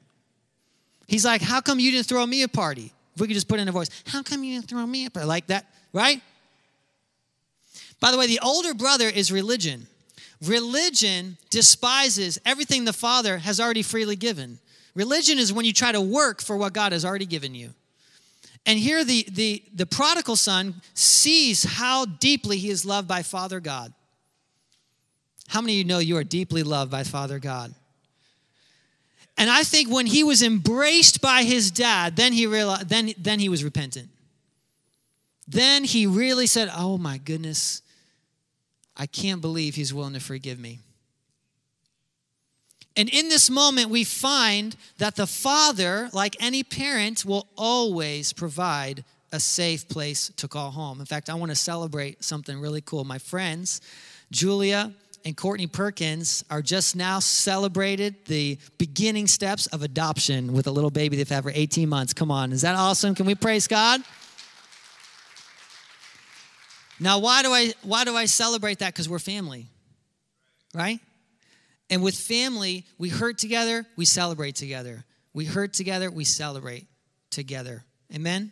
He's like, How come you didn't throw me a party? If we could just put in a voice, How come you didn't throw me a party? Like that, right? By the way, the older brother is religion. Religion despises everything the Father has already freely given. Religion is when you try to work for what God has already given you. And here the, the, the prodigal son sees how deeply he is loved by Father God. How many of you know you are deeply loved by Father God? And I think when he was embraced by his dad, then he realized, then, then he was repentant. Then he really said, Oh my goodness, I can't believe he's willing to forgive me. And in this moment, we find that the father, like any parent, will always provide a safe place to call home. In fact, I want to celebrate something really cool. My friends, Julia and Courtney Perkins, are just now celebrated the beginning steps of adoption with a little baby they've had for 18 months. Come on, is that awesome? Can we praise God? Now, why do I why do I celebrate that? Because we're family, right? And with family, we hurt together, we celebrate together. We hurt together, we celebrate together. Amen?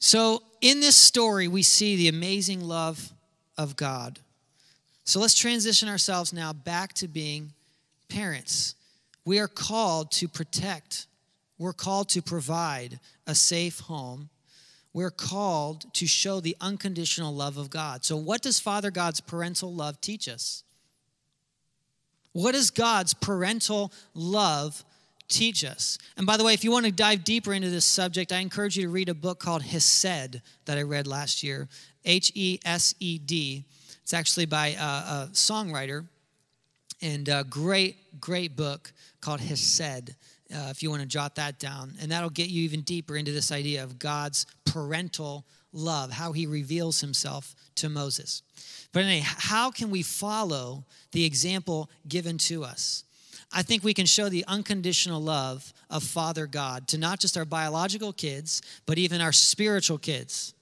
So, in this story, we see the amazing love of God. So, let's transition ourselves now back to being parents. We are called to protect, we're called to provide a safe home. We're called to show the unconditional love of God. So, what does Father God's parental love teach us? What does God's parental love teach us? And by the way, if you want to dive deeper into this subject, I encourage you to read a book called Hesed that I read last year H E S E D. It's actually by a, a songwriter and a great, great book called Hesed. Uh, if you want to jot that down, and that'll get you even deeper into this idea of God's parental love, how he reveals himself to Moses. But anyway, how can we follow the example given to us? I think we can show the unconditional love of Father God to not just our biological kids, but even our spiritual kids.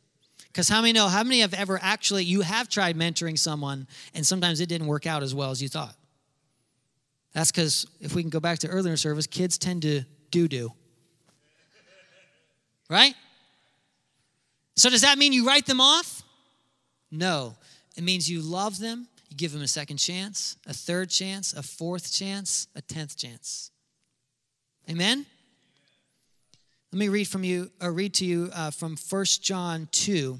Because how many know, how many have ever actually, you have tried mentoring someone and sometimes it didn't work out as well as you thought? That's because if we can go back to earlier service, kids tend to do do. Right? So does that mean you write them off? No. It means you love them, you give them a second chance, a third chance, a fourth chance, a tenth chance. Amen? Let me read from you, or read to you uh, from 1 John 2.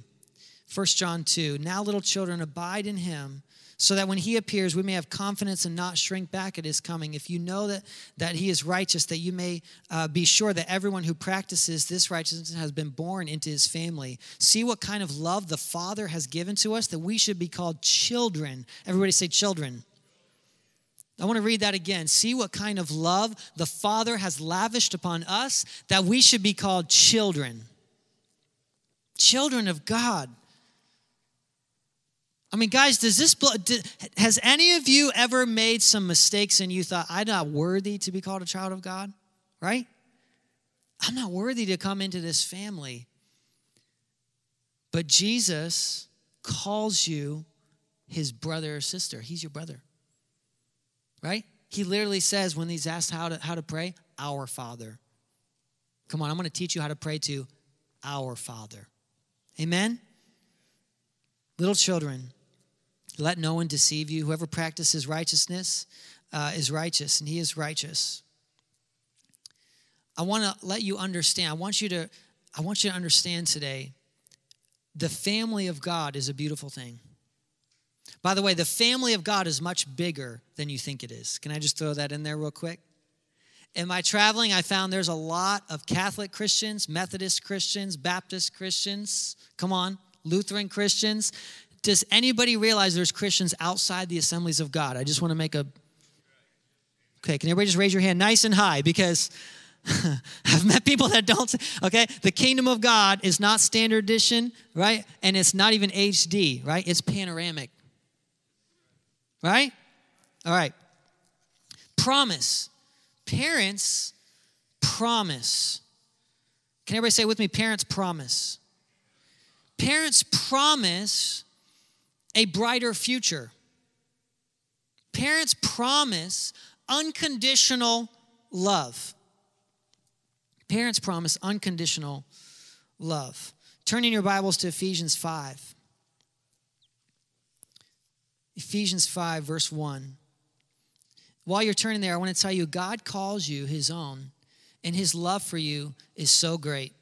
1 John 2. Now, little children, abide in him so that when he appears we may have confidence and not shrink back at his coming if you know that, that he is righteous that you may uh, be sure that everyone who practices this righteousness has been born into his family see what kind of love the father has given to us that we should be called children everybody say children I want to read that again. See what kind of love the Father has lavished upon us that we should be called children. Children of God. I mean, guys, does this has any of you ever made some mistakes and you thought, I'm not worthy to be called a child of God? Right? I'm not worthy to come into this family. But Jesus calls you his brother or sister. He's your brother. Right? He literally says when he's asked how to, how to pray, Our Father. Come on, I'm going to teach you how to pray to our Father. Amen? Little children, let no one deceive you. Whoever practices righteousness uh, is righteous, and he is righteous. I want to let you understand. I want you to. I want you to understand today. The family of God is a beautiful thing. By the way, the family of God is much bigger than you think it is. Can I just throw that in there real quick? In my traveling, I found there's a lot of Catholic Christians, Methodist Christians, Baptist Christians, come on, Lutheran Christians. Does anybody realize there's Christians outside the assemblies of God? I just want to make a. Okay, can everybody just raise your hand nice and high? Because I've met people that don't. Okay, the kingdom of God is not standard edition, right? And it's not even HD, right? It's panoramic, right? All right. Promise. Parents promise. Can everybody say with me? Parents promise. Parents promise a brighter future. Parents promise unconditional love. Parents promise unconditional love. Turning your Bibles to Ephesians 5. Ephesians 5, verse 1. While you're turning there, I want to tell you God calls you his own, and his love for you is so great.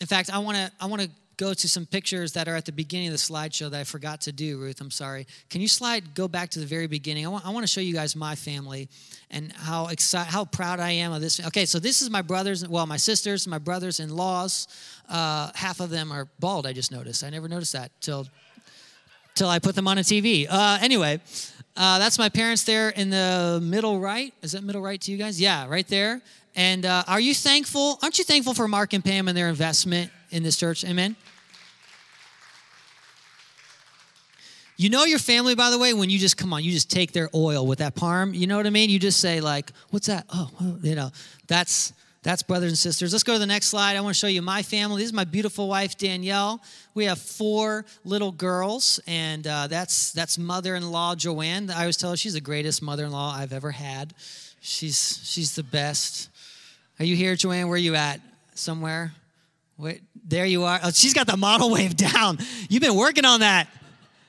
In fact, I want to I want to go to some pictures that are at the beginning of the slideshow that I forgot to do, Ruth. I'm sorry. Can you slide, go back to the very beginning? I want, I want to show you guys my family and how excited, how proud I am of this. Okay, so this is my brothers, well, my sisters, my brothers in laws. Uh, half of them are bald, I just noticed. I never noticed that till, till I put them on a TV. Uh, anyway, uh, that's my parents there in the middle right. Is that middle right to you guys? Yeah, right there. And uh, are you thankful? Aren't you thankful for Mark and Pam and their investment in this church? Amen. You know your family, by the way, when you just come on, you just take their oil with that parm. You know what I mean? You just say like, "What's that?" Oh, oh, you know, that's that's brothers and sisters. Let's go to the next slide. I want to show you my family. This is my beautiful wife Danielle. We have four little girls, and uh, that's that's mother-in-law Joanne. I always tell her she's the greatest mother-in-law I've ever had. She's she's the best. Are you here, Joanne? Where are you at? Somewhere? Wait, there you are. Oh, she's got the model wave down. You've been working on that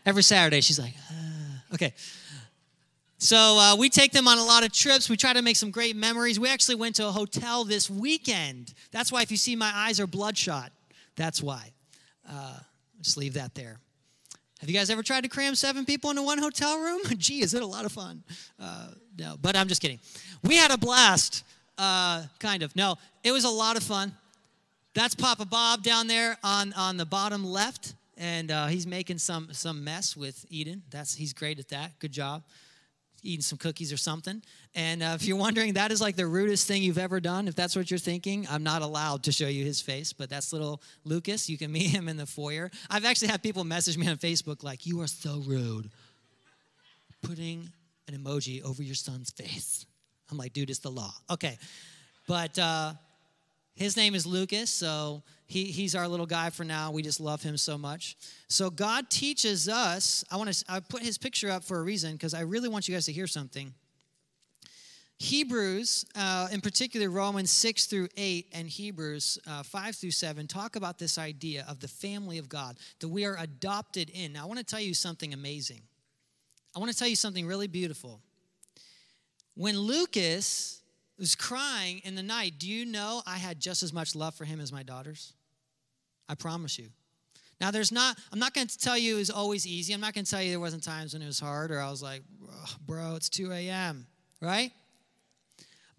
every Saturday. She's like, uh, okay. So uh, we take them on a lot of trips. We try to make some great memories. We actually went to a hotel this weekend. That's why if you see my eyes are bloodshot, that's why. Uh, just leave that there. Have you guys ever tried to cram seven people into one hotel room? Gee, is it a lot of fun? Uh, no, but I'm just kidding. We had a blast, uh, kind of. No, it was a lot of fun. That's Papa Bob down there on, on the bottom left and uh, he's making some some mess with Eden. That's he's great at that. Good job. Eating some cookies or something. And uh, if you're wondering, that is like the rudest thing you've ever done. If that's what you're thinking, I'm not allowed to show you his face, but that's little Lucas. You can meet him in the foyer. I've actually had people message me on Facebook like, "You are so rude," putting an emoji over your son's face. I'm like, dude, it's the law. Okay, but. Uh, his name is Lucas, so he, he's our little guy for now. We just love him so much. So God teaches us. I want to I put his picture up for a reason because I really want you guys to hear something. Hebrews, uh, in particular Romans 6 through 8 and Hebrews uh, 5 through 7, talk about this idea of the family of God, that we are adopted in. Now, I want to tell you something amazing. I want to tell you something really beautiful. When Lucas was crying in the night. Do you know I had just as much love for him as my daughters? I promise you. Now, there's not, I'm not going to tell you it was always easy. I'm not going to tell you there wasn't times when it was hard or I was like, bro, it's 2 a.m., right?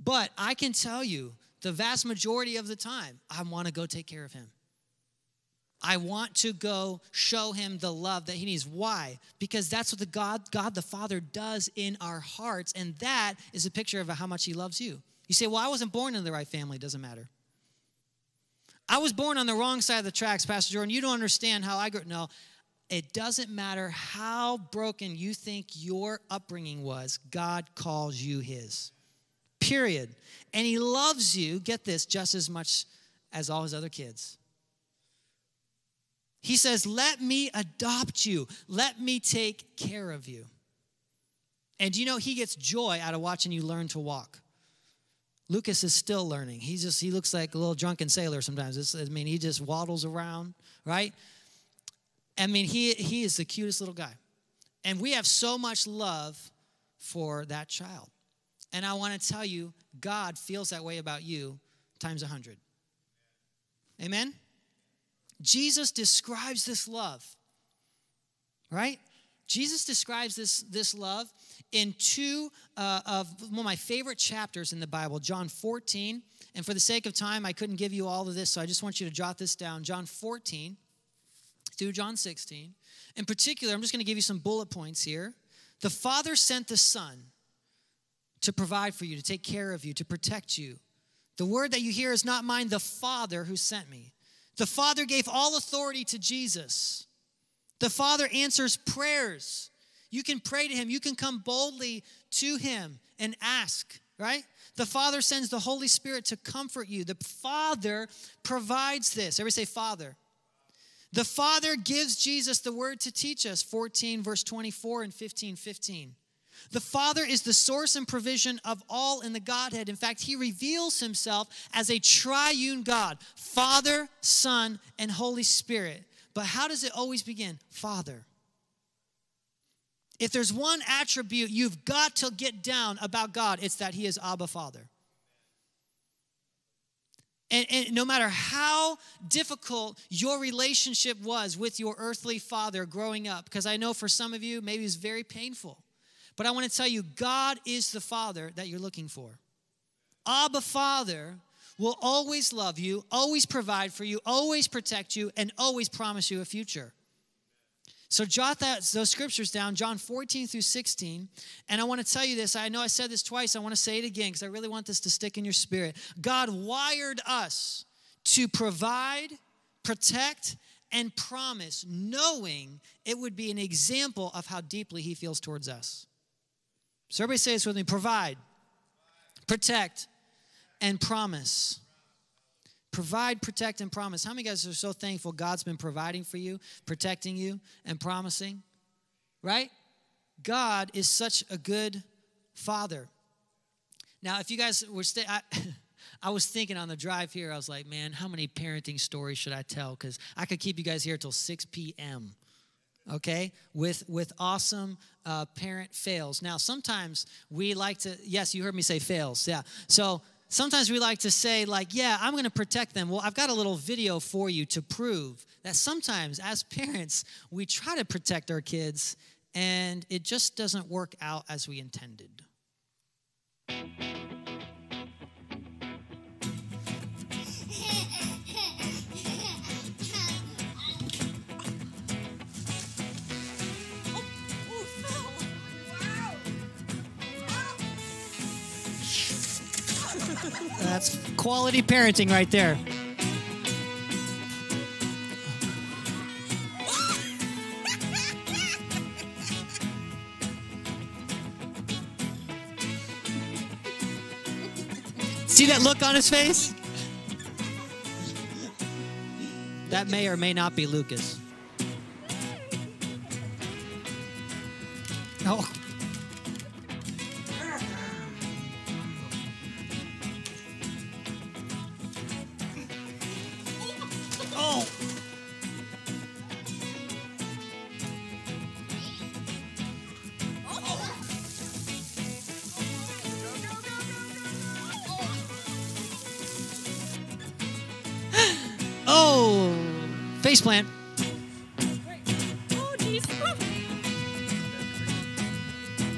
But I can tell you the vast majority of the time, I want to go take care of him. I want to go show him the love that he needs. Why? Because that's what the God, God the Father does in our hearts, and that is a picture of how much he loves you. You say, Well, I wasn't born in the right family. Doesn't matter. I was born on the wrong side of the tracks, Pastor Jordan. You don't understand how I grew. Up. No, it doesn't matter how broken you think your upbringing was, God calls you his. Period. And he loves you, get this, just as much as all his other kids. He says, Let me adopt you, let me take care of you. And you know, he gets joy out of watching you learn to walk. Lucas is still learning. He just he looks like a little drunken sailor sometimes. It's, I mean, he just waddles around, right? I mean, he he is the cutest little guy. And we have so much love for that child. And I want to tell you, God feels that way about you times a hundred. Amen? Jesus describes this love, right? Jesus describes this, this love in two uh, of one of my favorite chapters in the Bible, John 14. And for the sake of time, I couldn't give you all of this, so I just want you to jot this down. John 14 through John 16. In particular, I'm just going to give you some bullet points here. The Father sent the Son to provide for you, to take care of you, to protect you. The word that you hear is not mine, the Father who sent me. The Father gave all authority to Jesus. The Father answers prayers. You can pray to Him, you can come boldly to Him and ask, right? The Father sends the Holy Spirit to comfort you. The Father provides this. Everybody say, Father. The Father gives Jesus the word to teach us, 14, verse 24 and 15, 15. The Father is the source and provision of all in the Godhead. In fact, He reveals Himself as a triune God Father, Son, and Holy Spirit. But how does it always begin? Father. If there's one attribute you've got to get down about God, it's that He is Abba Father. And, and, no matter how difficult your relationship was with your earthly father growing up, because I know for some of you, maybe it's very painful. But I want to tell you, God is the father that you're looking for. Abba Father will always love you, always provide for you, always protect you, and always promise you a future. So jot that, those scriptures down, John 14 through 16. And I want to tell you this. I know I said this twice. I want to say it again because I really want this to stick in your spirit. God wired us to provide, protect, and promise, knowing it would be an example of how deeply He feels towards us. So everybody say this with me provide, protect, and promise. Provide, protect, and promise. How many guys are so thankful God's been providing for you, protecting you, and promising? Right? God is such a good father. Now, if you guys were stay, I, I was thinking on the drive here, I was like, man, how many parenting stories should I tell? Because I could keep you guys here till 6 p.m. Okay, with with awesome uh, parent fails. Now, sometimes we like to. Yes, you heard me say fails. Yeah. So sometimes we like to say, like, yeah, I'm going to protect them. Well, I've got a little video for you to prove that sometimes as parents, we try to protect our kids and it just doesn't work out as we intended. That's quality parenting right there. See that look on his face? That may or may not be Lucas. Plant.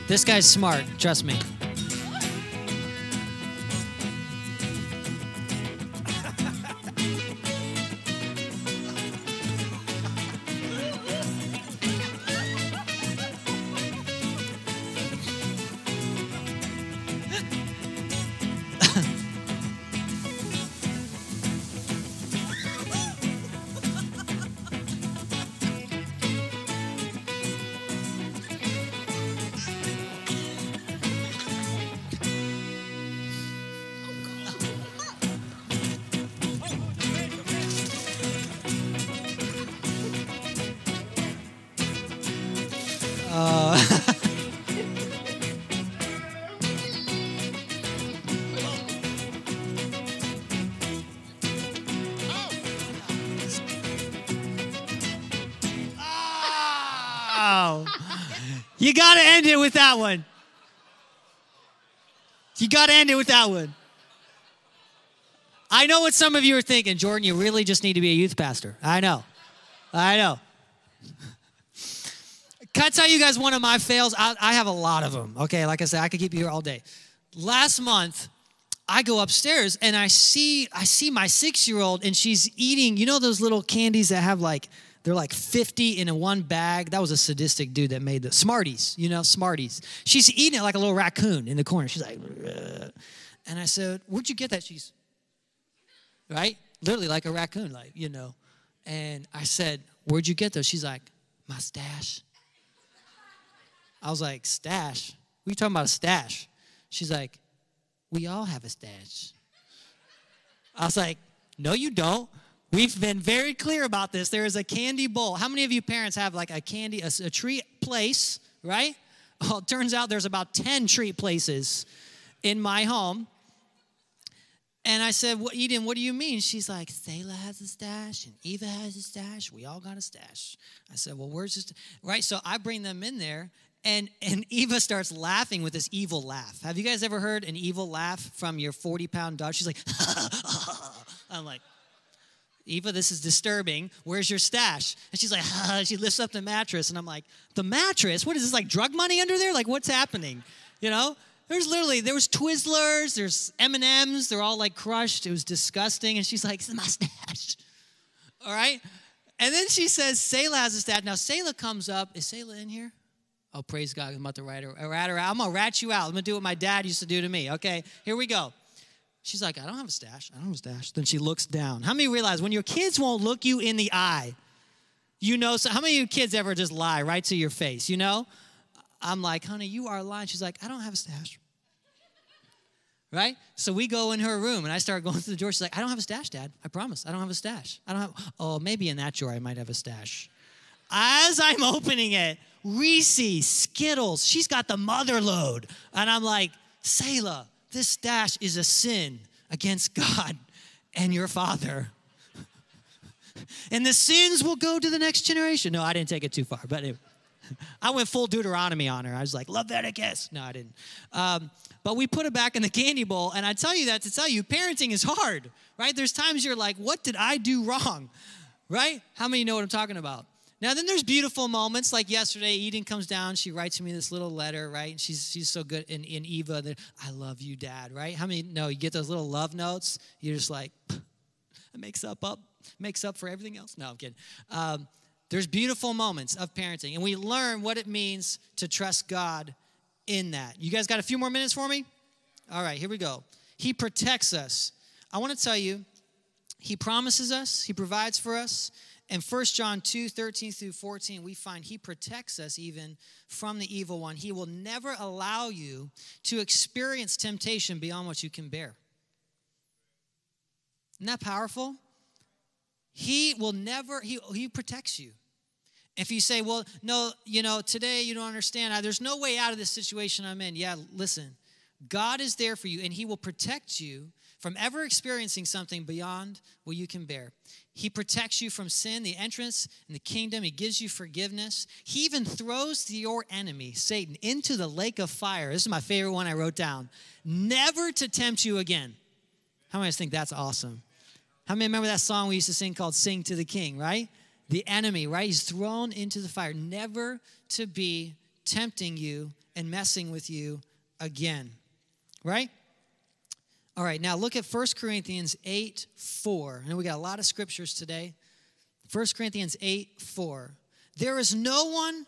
This guy's smart, trust me. You got to end it with that one. You got to end it with that one. I know what some of you are thinking, Jordan, you really just need to be a youth pastor. I know. I know. Can I tell you guys one of my fails? I, I have a lot of them. Okay, like I said, I could keep you here all day. Last month, I go upstairs and I see I see my six year old and she's eating. You know those little candies that have like they're like 50 in a one bag. That was a sadistic dude that made the Smarties. You know Smarties. She's eating it like a little raccoon in the corner. She's like, and I said, "Where'd you get that?" She's right, literally like a raccoon, like you know. And I said, "Where'd you get those?" She's like, "My stash." I was like, stash? What are you talking about a stash? She's like, we all have a stash. I was like, no, you don't. We've been very clear about this. There is a candy bowl. How many of you parents have like a candy, a, a treat place, right? Well, it turns out there's about 10 treat places in my home. And I said, what, Eden, what do you mean? She's like, Selah has a stash and Eva has a stash. We all got a stash. I said, well, where's this? Right? So I bring them in there And, and Eva starts laughing with this evil laugh. Have you guys ever heard an evil laugh from your 40 pound dog? She's like, I'm like, Eva, this is disturbing. Where's your stash? And she's like, ah. she lifts up the mattress, and I'm like, the mattress? What is this, like drug money under there? Like, what's happening? You know? There's literally, there was Twizzlers, there's M&Ms, they're all like crushed. It was disgusting. And she's like, it's my stash. All right? And then she says, Selah has a stash. Now, Selah comes up. Is Selah in here? Oh, praise God. I'm about to rat her, rat her out. I'm going to rat you out. I'm going to do what my dad used to do to me. Okay, here we go. She's like, I don't have a stash. I don't have a stash. Then she looks down. How many realize when your kids won't look you in the eye, you know, so how many of kids ever just lie right to your face, you know? I'm like, honey, you are lying. She's like, I don't have a stash. Right? So we go in her room and I start going through the drawer. She's like, I don't have a stash, Dad. I promise. I don't have a stash. I don't have, oh, maybe in that drawer I might have a stash. As I'm opening it, Reese, Skittles, she's got the mother load. And I'm like, Selah, this dash is a sin against God and your father. and the sins will go to the next generation. No, I didn't take it too far, but I went full Deuteronomy on her. I was like, Leviticus. No, I didn't. Um, but we put it back in the candy bowl. And I tell you that to tell you, parenting is hard, right? There's times you're like, what did I do wrong, right? How many know what I'm talking about? Now, then there's beautiful moments like yesterday. Eden comes down. She writes me this little letter, right? And she's, she's so good in, in Eva that I love you, Dad, right? How many know you get those little love notes? You're just like, it makes up, up, makes up for everything else. No, I'm kidding. Um, there's beautiful moments of parenting, and we learn what it means to trust God in that. You guys got a few more minutes for me? All right, here we go. He protects us. I want to tell you, He promises us, He provides for us. And 1 John 2 13 through 14, we find He protects us even from the evil one. He will never allow you to experience temptation beyond what you can bear. Isn't that powerful? He will never, he, he protects you. If you say, well, no, you know, today you don't understand, there's no way out of this situation I'm in. Yeah, listen, God is there for you and He will protect you from ever experiencing something beyond what you can bear. He protects you from sin, the entrance in the kingdom. He gives you forgiveness. He even throws your enemy, Satan, into the lake of fire. This is my favorite one I wrote down. Never to tempt you again. How many of us think that's awesome? How many remember that song we used to sing called Sing to the King, right? The enemy, right? He's thrown into the fire, never to be tempting you and messing with you again, right? All right, now look at 1 Corinthians 8 4. I know we got a lot of scriptures today. 1 Corinthians 8 4. There is no one,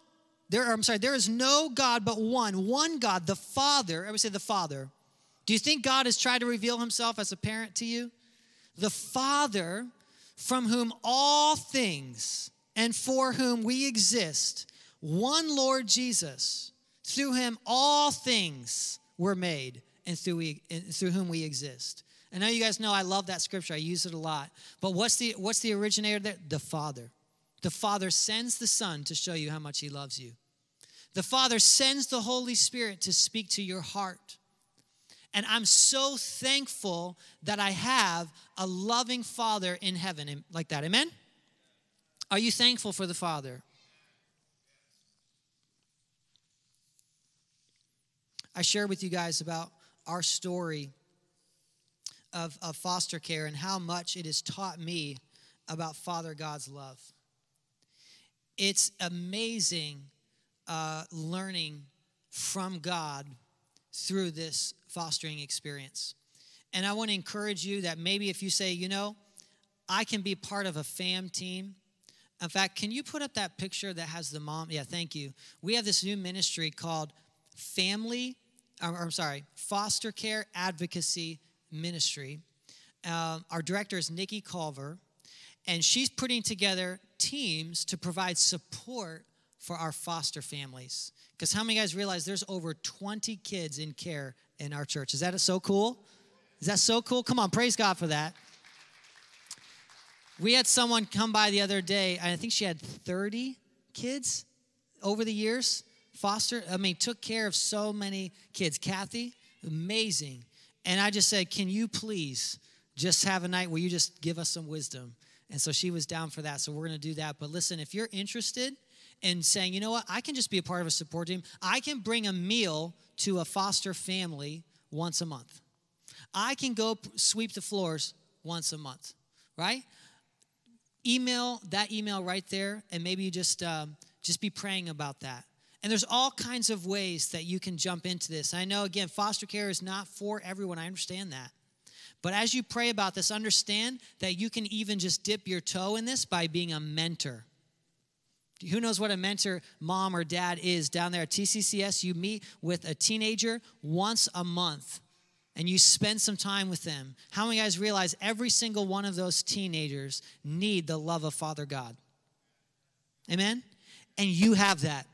there, I'm sorry, there is no God but one, one God, the Father. I would say the Father. Do you think God has tried to reveal himself as a parent to you? the Father from whom all things and for whom we exist, one Lord Jesus, through him all things were made and through, we, and through whom we exist. I know you guys know I love that scripture. I use it a lot. But what's the what's the originator there? The Father. The Father sends the Son to show you how much he loves you. The Father sends the Holy Spirit to speak to your heart. And I'm so thankful that I have a loving Father in heaven like that. Amen? Are you thankful for the Father? I shared with you guys about our story of, of foster care and how much it has taught me about Father God's love. It's amazing uh, learning from God through this fostering experience. And I want to encourage you that maybe if you say, you know, I can be part of a fam team. In fact, can you put up that picture that has the mom? Yeah, thank you. We have this new ministry called Family, I'm sorry, Foster Care Advocacy Ministry. Uh, our director is Nikki Culver, and she's putting together teams to provide support for our foster families. Because how many guys realize there's over 20 kids in care in our church? Is that so cool? Is that so cool? Come on, praise God for that. We had someone come by the other day, I think she had 30 kids over the years. Foster, I mean, took care of so many kids. Kathy, amazing. And I just said, Can you please just have a night where you just give us some wisdom? And so she was down for that. So we're going to do that. But listen, if you're interested in saying, you know what, I can just be a part of a support team. I can bring a meal to a foster family once a month. I can go sweep the floors once a month, right? Email that email right there, and maybe you just um, just be praying about that. And there's all kinds of ways that you can jump into this. I know again, foster care is not for everyone. I understand that. But as you pray about this, understand that you can even just dip your toe in this by being a mentor. Who knows what a mentor mom or dad is down there at TCCS? You meet with a teenager once a month and you spend some time with them. How many guys realize every single one of those teenagers need the love of Father God? Amen? And you have that.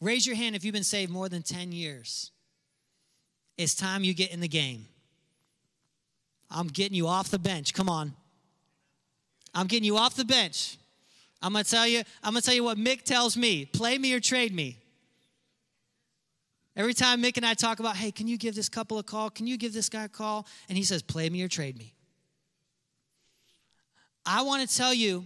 Raise your hand if you've been saved more than 10 years. It's time you get in the game. I'm getting you off the bench. Come on. I'm getting you off the bench. I'm gonna tell you, I'm gonna tell you what Mick tells me. Play me or trade me. Every time Mick and I talk about, hey, can you give this couple a call? Can you give this guy a call? And he says, play me or trade me. I want to tell you,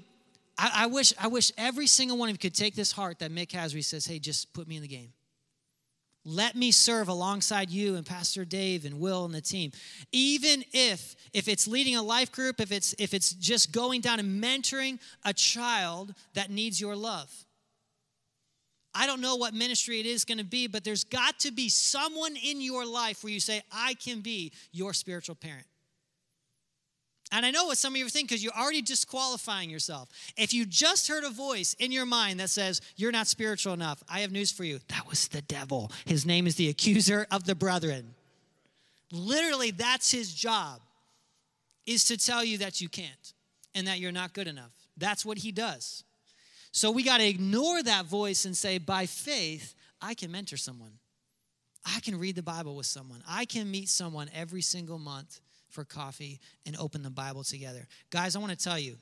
I, I, wish, I wish every single one of you could take this heart that Mick has where he says, hey, just put me in the game. Let me serve alongside you and Pastor Dave and Will and the team. Even if if it's leading a life group, if it's if it's just going down and mentoring a child that needs your love. I don't know what ministry it is going to be, but there's got to be someone in your life where you say, I can be your spiritual parent. And I know what some of you are thinking because you're already disqualifying yourself. If you just heard a voice in your mind that says, You're not spiritual enough, I have news for you. That was the devil. His name is the accuser of the brethren. Literally, that's his job, is to tell you that you can't and that you're not good enough. That's what he does. So we got to ignore that voice and say, By faith, I can mentor someone. I can read the Bible with someone. I can meet someone every single month for coffee and open the Bible together. Guys, I want to tell you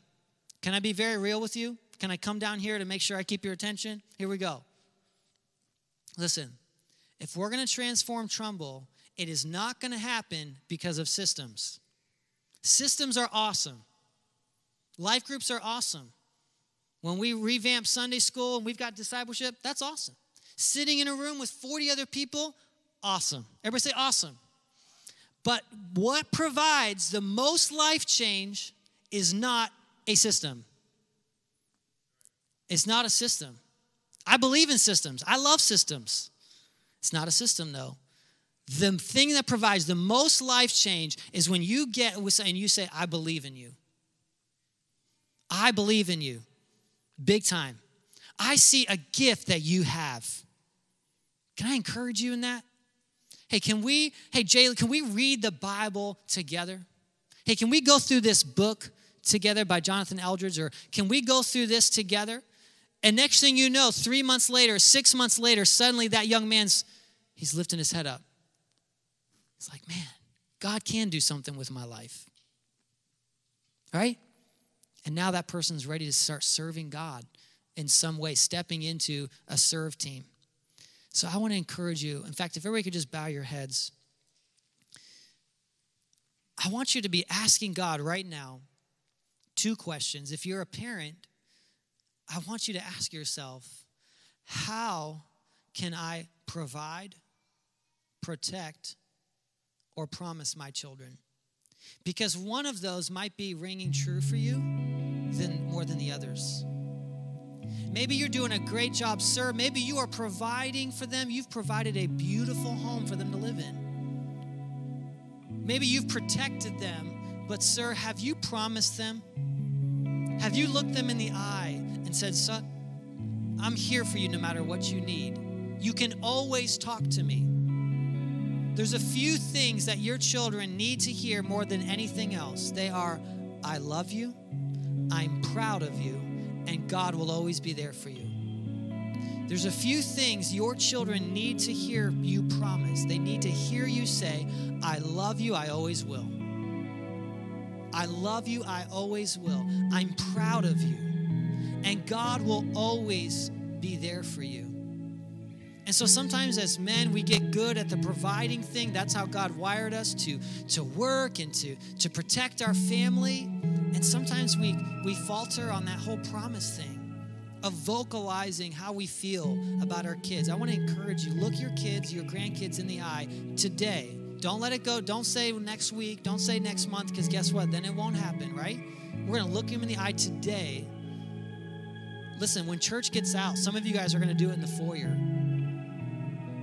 can I be very real with you? Can I come down here to make sure I keep your attention? Here we go. Listen, if we're going to transform Trumbull, it is not going to happen because of systems. Systems are awesome, life groups are awesome. When we revamp Sunday school and we've got discipleship, that's awesome. Sitting in a room with 40 other people, awesome. Everybody say awesome. But what provides the most life change is not a system. It's not a system. I believe in systems. I love systems. It's not a system, though. The thing that provides the most life change is when you get and you say, I believe in you. I believe in you. Big time. I see a gift that you have. Can I encourage you in that? Hey, can we, hey, Jay, can we read the Bible together? Hey, can we go through this book together by Jonathan Eldredge? Or can we go through this together? And next thing you know, three months later, six months later, suddenly that young man's, he's lifting his head up. He's like, man, God can do something with my life. Right? And now that person's ready to start serving God in some way, stepping into a serve team. So I want to encourage you. In fact, if everybody could just bow your heads, I want you to be asking God right now two questions. If you're a parent, I want you to ask yourself, how can I provide, protect, or promise my children? Because one of those might be ringing true for you than more than the others. Maybe you're doing a great job, sir. Maybe you are providing for them. You've provided a beautiful home for them to live in. Maybe you've protected them, but, sir, have you promised them? Have you looked them in the eye and said, Son, I'm here for you no matter what you need? You can always talk to me. There's a few things that your children need to hear more than anything else. They are, I love you, I'm proud of you, and God will always be there for you. There's a few things your children need to hear you promise. They need to hear you say, I love you, I always will. I love you, I always will. I'm proud of you. And God will always be there for you. And so sometimes as men, we get good at the providing thing. That's how God wired us to, to work and to, to protect our family. And sometimes we, we falter on that whole promise thing. of vocalizing how we feel about our kids. I want to encourage you look your kids, your grandkids in the eye today. Don't let it go. Don't say next week. Don't say next month because guess what? Then it won't happen, right? We're going to look them in the eye today. Listen, when church gets out, some of you guys are going to do it in the foyer.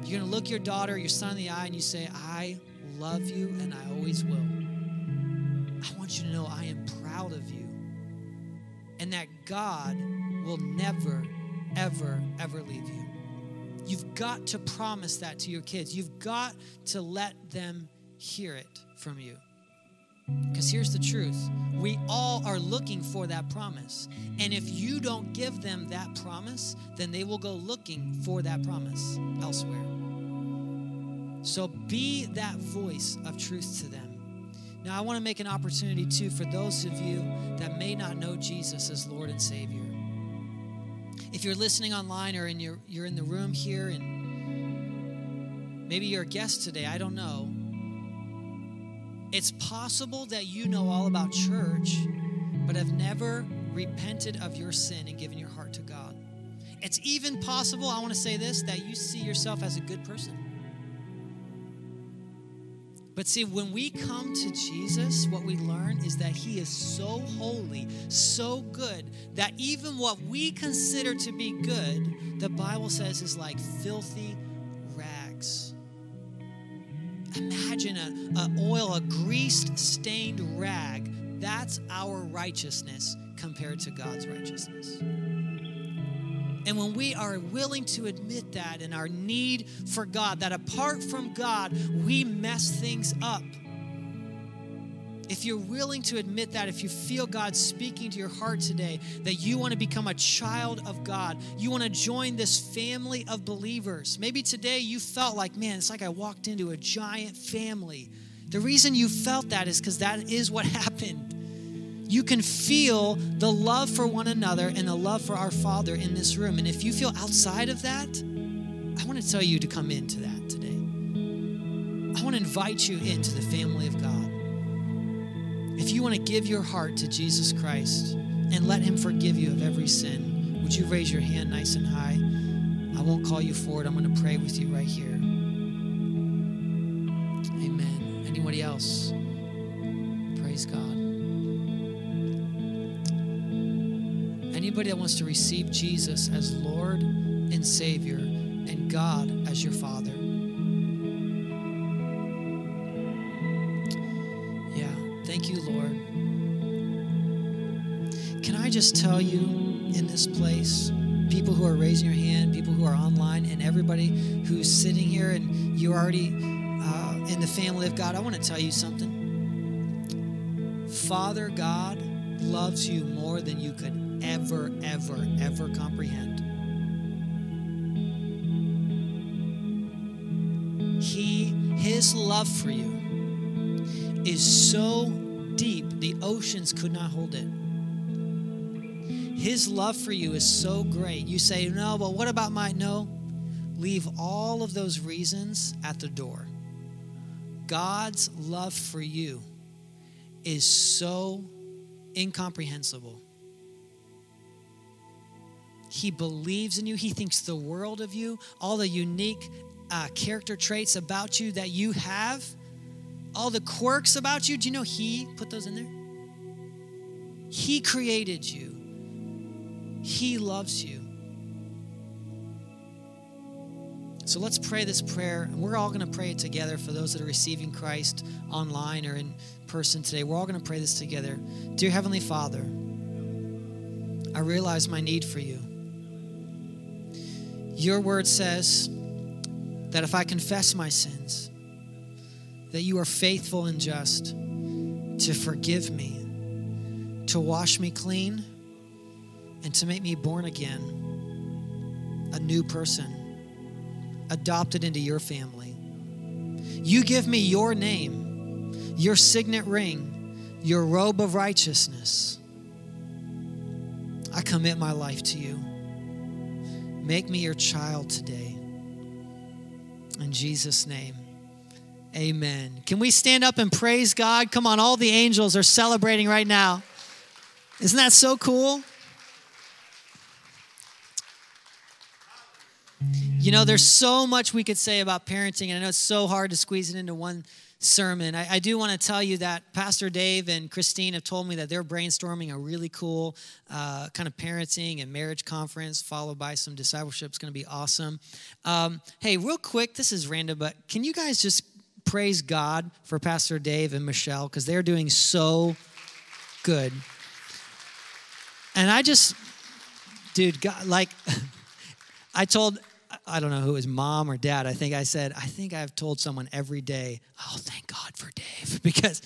You're going to look your daughter, your son in the eye, and you say, I love you and I always will. I want you to know I am proud of you and that God will never, ever, ever leave you. You've got to promise that to your kids. You've got to let them hear it from you. Because here's the truth we all are looking for that promise. And if you don't give them that promise, then they will go looking for that promise elsewhere. So be that voice of truth to them. Now, I want to make an opportunity too for those of you that may not know Jesus as Lord and Savior. If you're listening online or in your, you're in the room here and maybe you're a guest today, I don't know. It's possible that you know all about church, but have never repented of your sin and given your heart to God. It's even possible, I want to say this, that you see yourself as a good person. But see, when we come to Jesus, what we learn is that He is so holy, so good, that even what we consider to be good, the Bible says is like filthy rags. Imagine a, a oil, a greased, stained rag. That's our righteousness compared to God's righteousness. And when we are willing to admit that and our need for God, that apart from God, we mess things up. If you're willing to admit that, if you feel God speaking to your heart today, that you want to become a child of God, you want to join this family of believers. Maybe today you felt like, man, it's like I walked into a giant family. The reason you felt that is because that is what happened you can feel the love for one another and the love for our Father in this room. And if you feel outside of that, I want to tell you to come into that today. I want to invite you into the family of God. If you want to give your heart to Jesus Christ and let Him forgive you of every sin, would you raise your hand nice and high? I won't call you forward. I'm going to pray with you right here. Amen. Anybody else? Anybody that wants to receive Jesus as Lord and Savior and God as your Father. Yeah, thank you, Lord. Can I just tell you in this place, people who are raising your hand, people who are online, and everybody who's sitting here and you're already uh, in the family of God, I want to tell you something. Father God loves you more than you could ever, ever, ever comprehend. He, his love for you is so deep, the oceans could not hold it. His love for you is so great. You say, no, but what about my no? Leave all of those reasons at the door. God's love for you is so incomprehensible. He believes in you. He thinks the world of you, all the unique uh, character traits about you that you have, all the quirks about you. Do you know He put those in there? He created you, He loves you. So let's pray this prayer, and we're all going to pray it together for those that are receiving Christ online or in person today. We're all going to pray this together. Dear Heavenly Father, I realize my need for you. Your word says that if I confess my sins, that you are faithful and just to forgive me, to wash me clean, and to make me born again, a new person, adopted into your family. You give me your name, your signet ring, your robe of righteousness. I commit my life to you. Make me your child today. In Jesus' name, amen. Can we stand up and praise God? Come on, all the angels are celebrating right now. Isn't that so cool? You know, there's so much we could say about parenting, and I know it's so hard to squeeze it into one sermon. I, I do want to tell you that Pastor Dave and Christine have told me that they're brainstorming a really cool uh, kind of parenting and marriage conference, followed by some discipleship. It's going to be awesome. Um, hey, real quick, this is random, but can you guys just praise God for Pastor Dave and Michelle because they're doing so good. And I just, dude, God, like, I told, I don't know who his mom or dad. I think I said, I think I've told someone every day, oh, thank God for Dave, because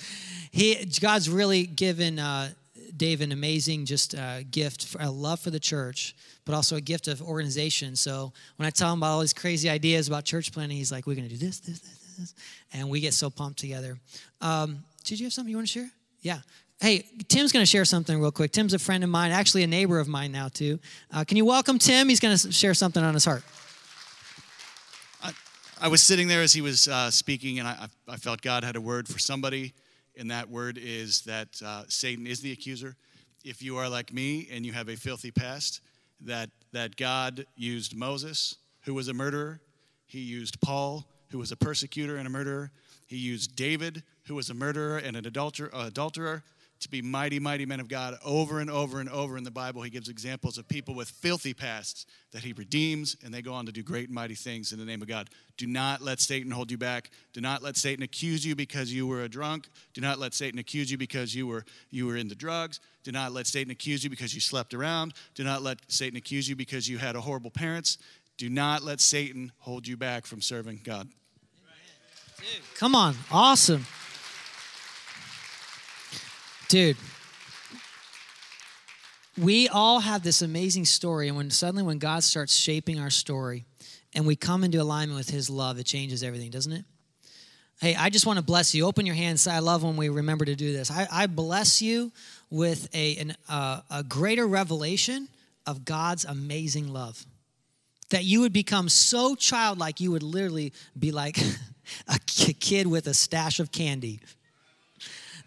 he, God's really given uh, Dave an amazing just uh, gift, for, a love for the church, but also a gift of organization. So when I tell him about all these crazy ideas about church planning, he's like, we're going to do this, this, this, this, and we get so pumped together. Um, did you have something you want to share? Yeah. Hey, Tim's going to share something real quick. Tim's a friend of mine, actually a neighbor of mine now, too. Uh, can you welcome Tim? He's going to share something on his heart. I was sitting there as he was uh, speaking, and I, I, felt God had a word for somebody, and that word is that uh, Satan is the accuser. If you are like me and you have a filthy past, that, that God used Moses, who was a murderer, he used Paul, who was a persecutor and a murderer, he used David, who was a murderer and an adulterer, adulterer to be mighty, mighty men of God. Over and over and over in the Bible, he gives examples of people with filthy pasts that he redeems, and they go on to do great and mighty things in the name of God. Do not let Satan hold you back. Do not let Satan accuse you because you were a drunk. Do not let Satan accuse you because you were you were into drugs. Do not let Satan accuse you because you slept around. Do not let Satan accuse you because you had a horrible parents. Do not let Satan hold you back from serving God. Come on, awesome. Dude, we all have this amazing story, and when suddenly when God starts shaping our story and we come into alignment with His love, it changes everything, doesn't it? Hey, I just want to bless you. Open your hands. I love when we remember to do this. I, I bless you with a, an, uh, a greater revelation of God's amazing love. That you would become so childlike, you would literally be like a kid with a stash of candy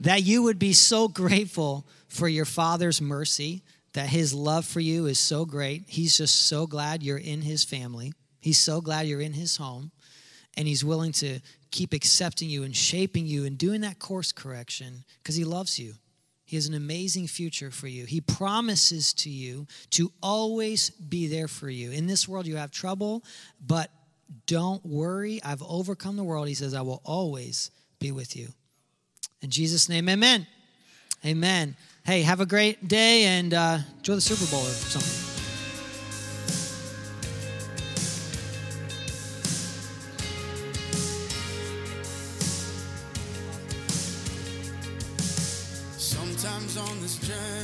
that you would be so grateful for your Father's mercy, that His love for you is so great. He's just so glad you're in His family, He's so glad you're in His home, and He's willing to keep accepting you and shaping you and doing that course correction because He loves you. He has an amazing future for you. He promises to you to always be there for you. In this world, you have trouble, but don't worry. I've overcome the world. He says, I will always be with you. In Jesus' name, amen. Amen. Hey, have a great day and uh, enjoy the Super Bowl or something. Sometimes on this journey,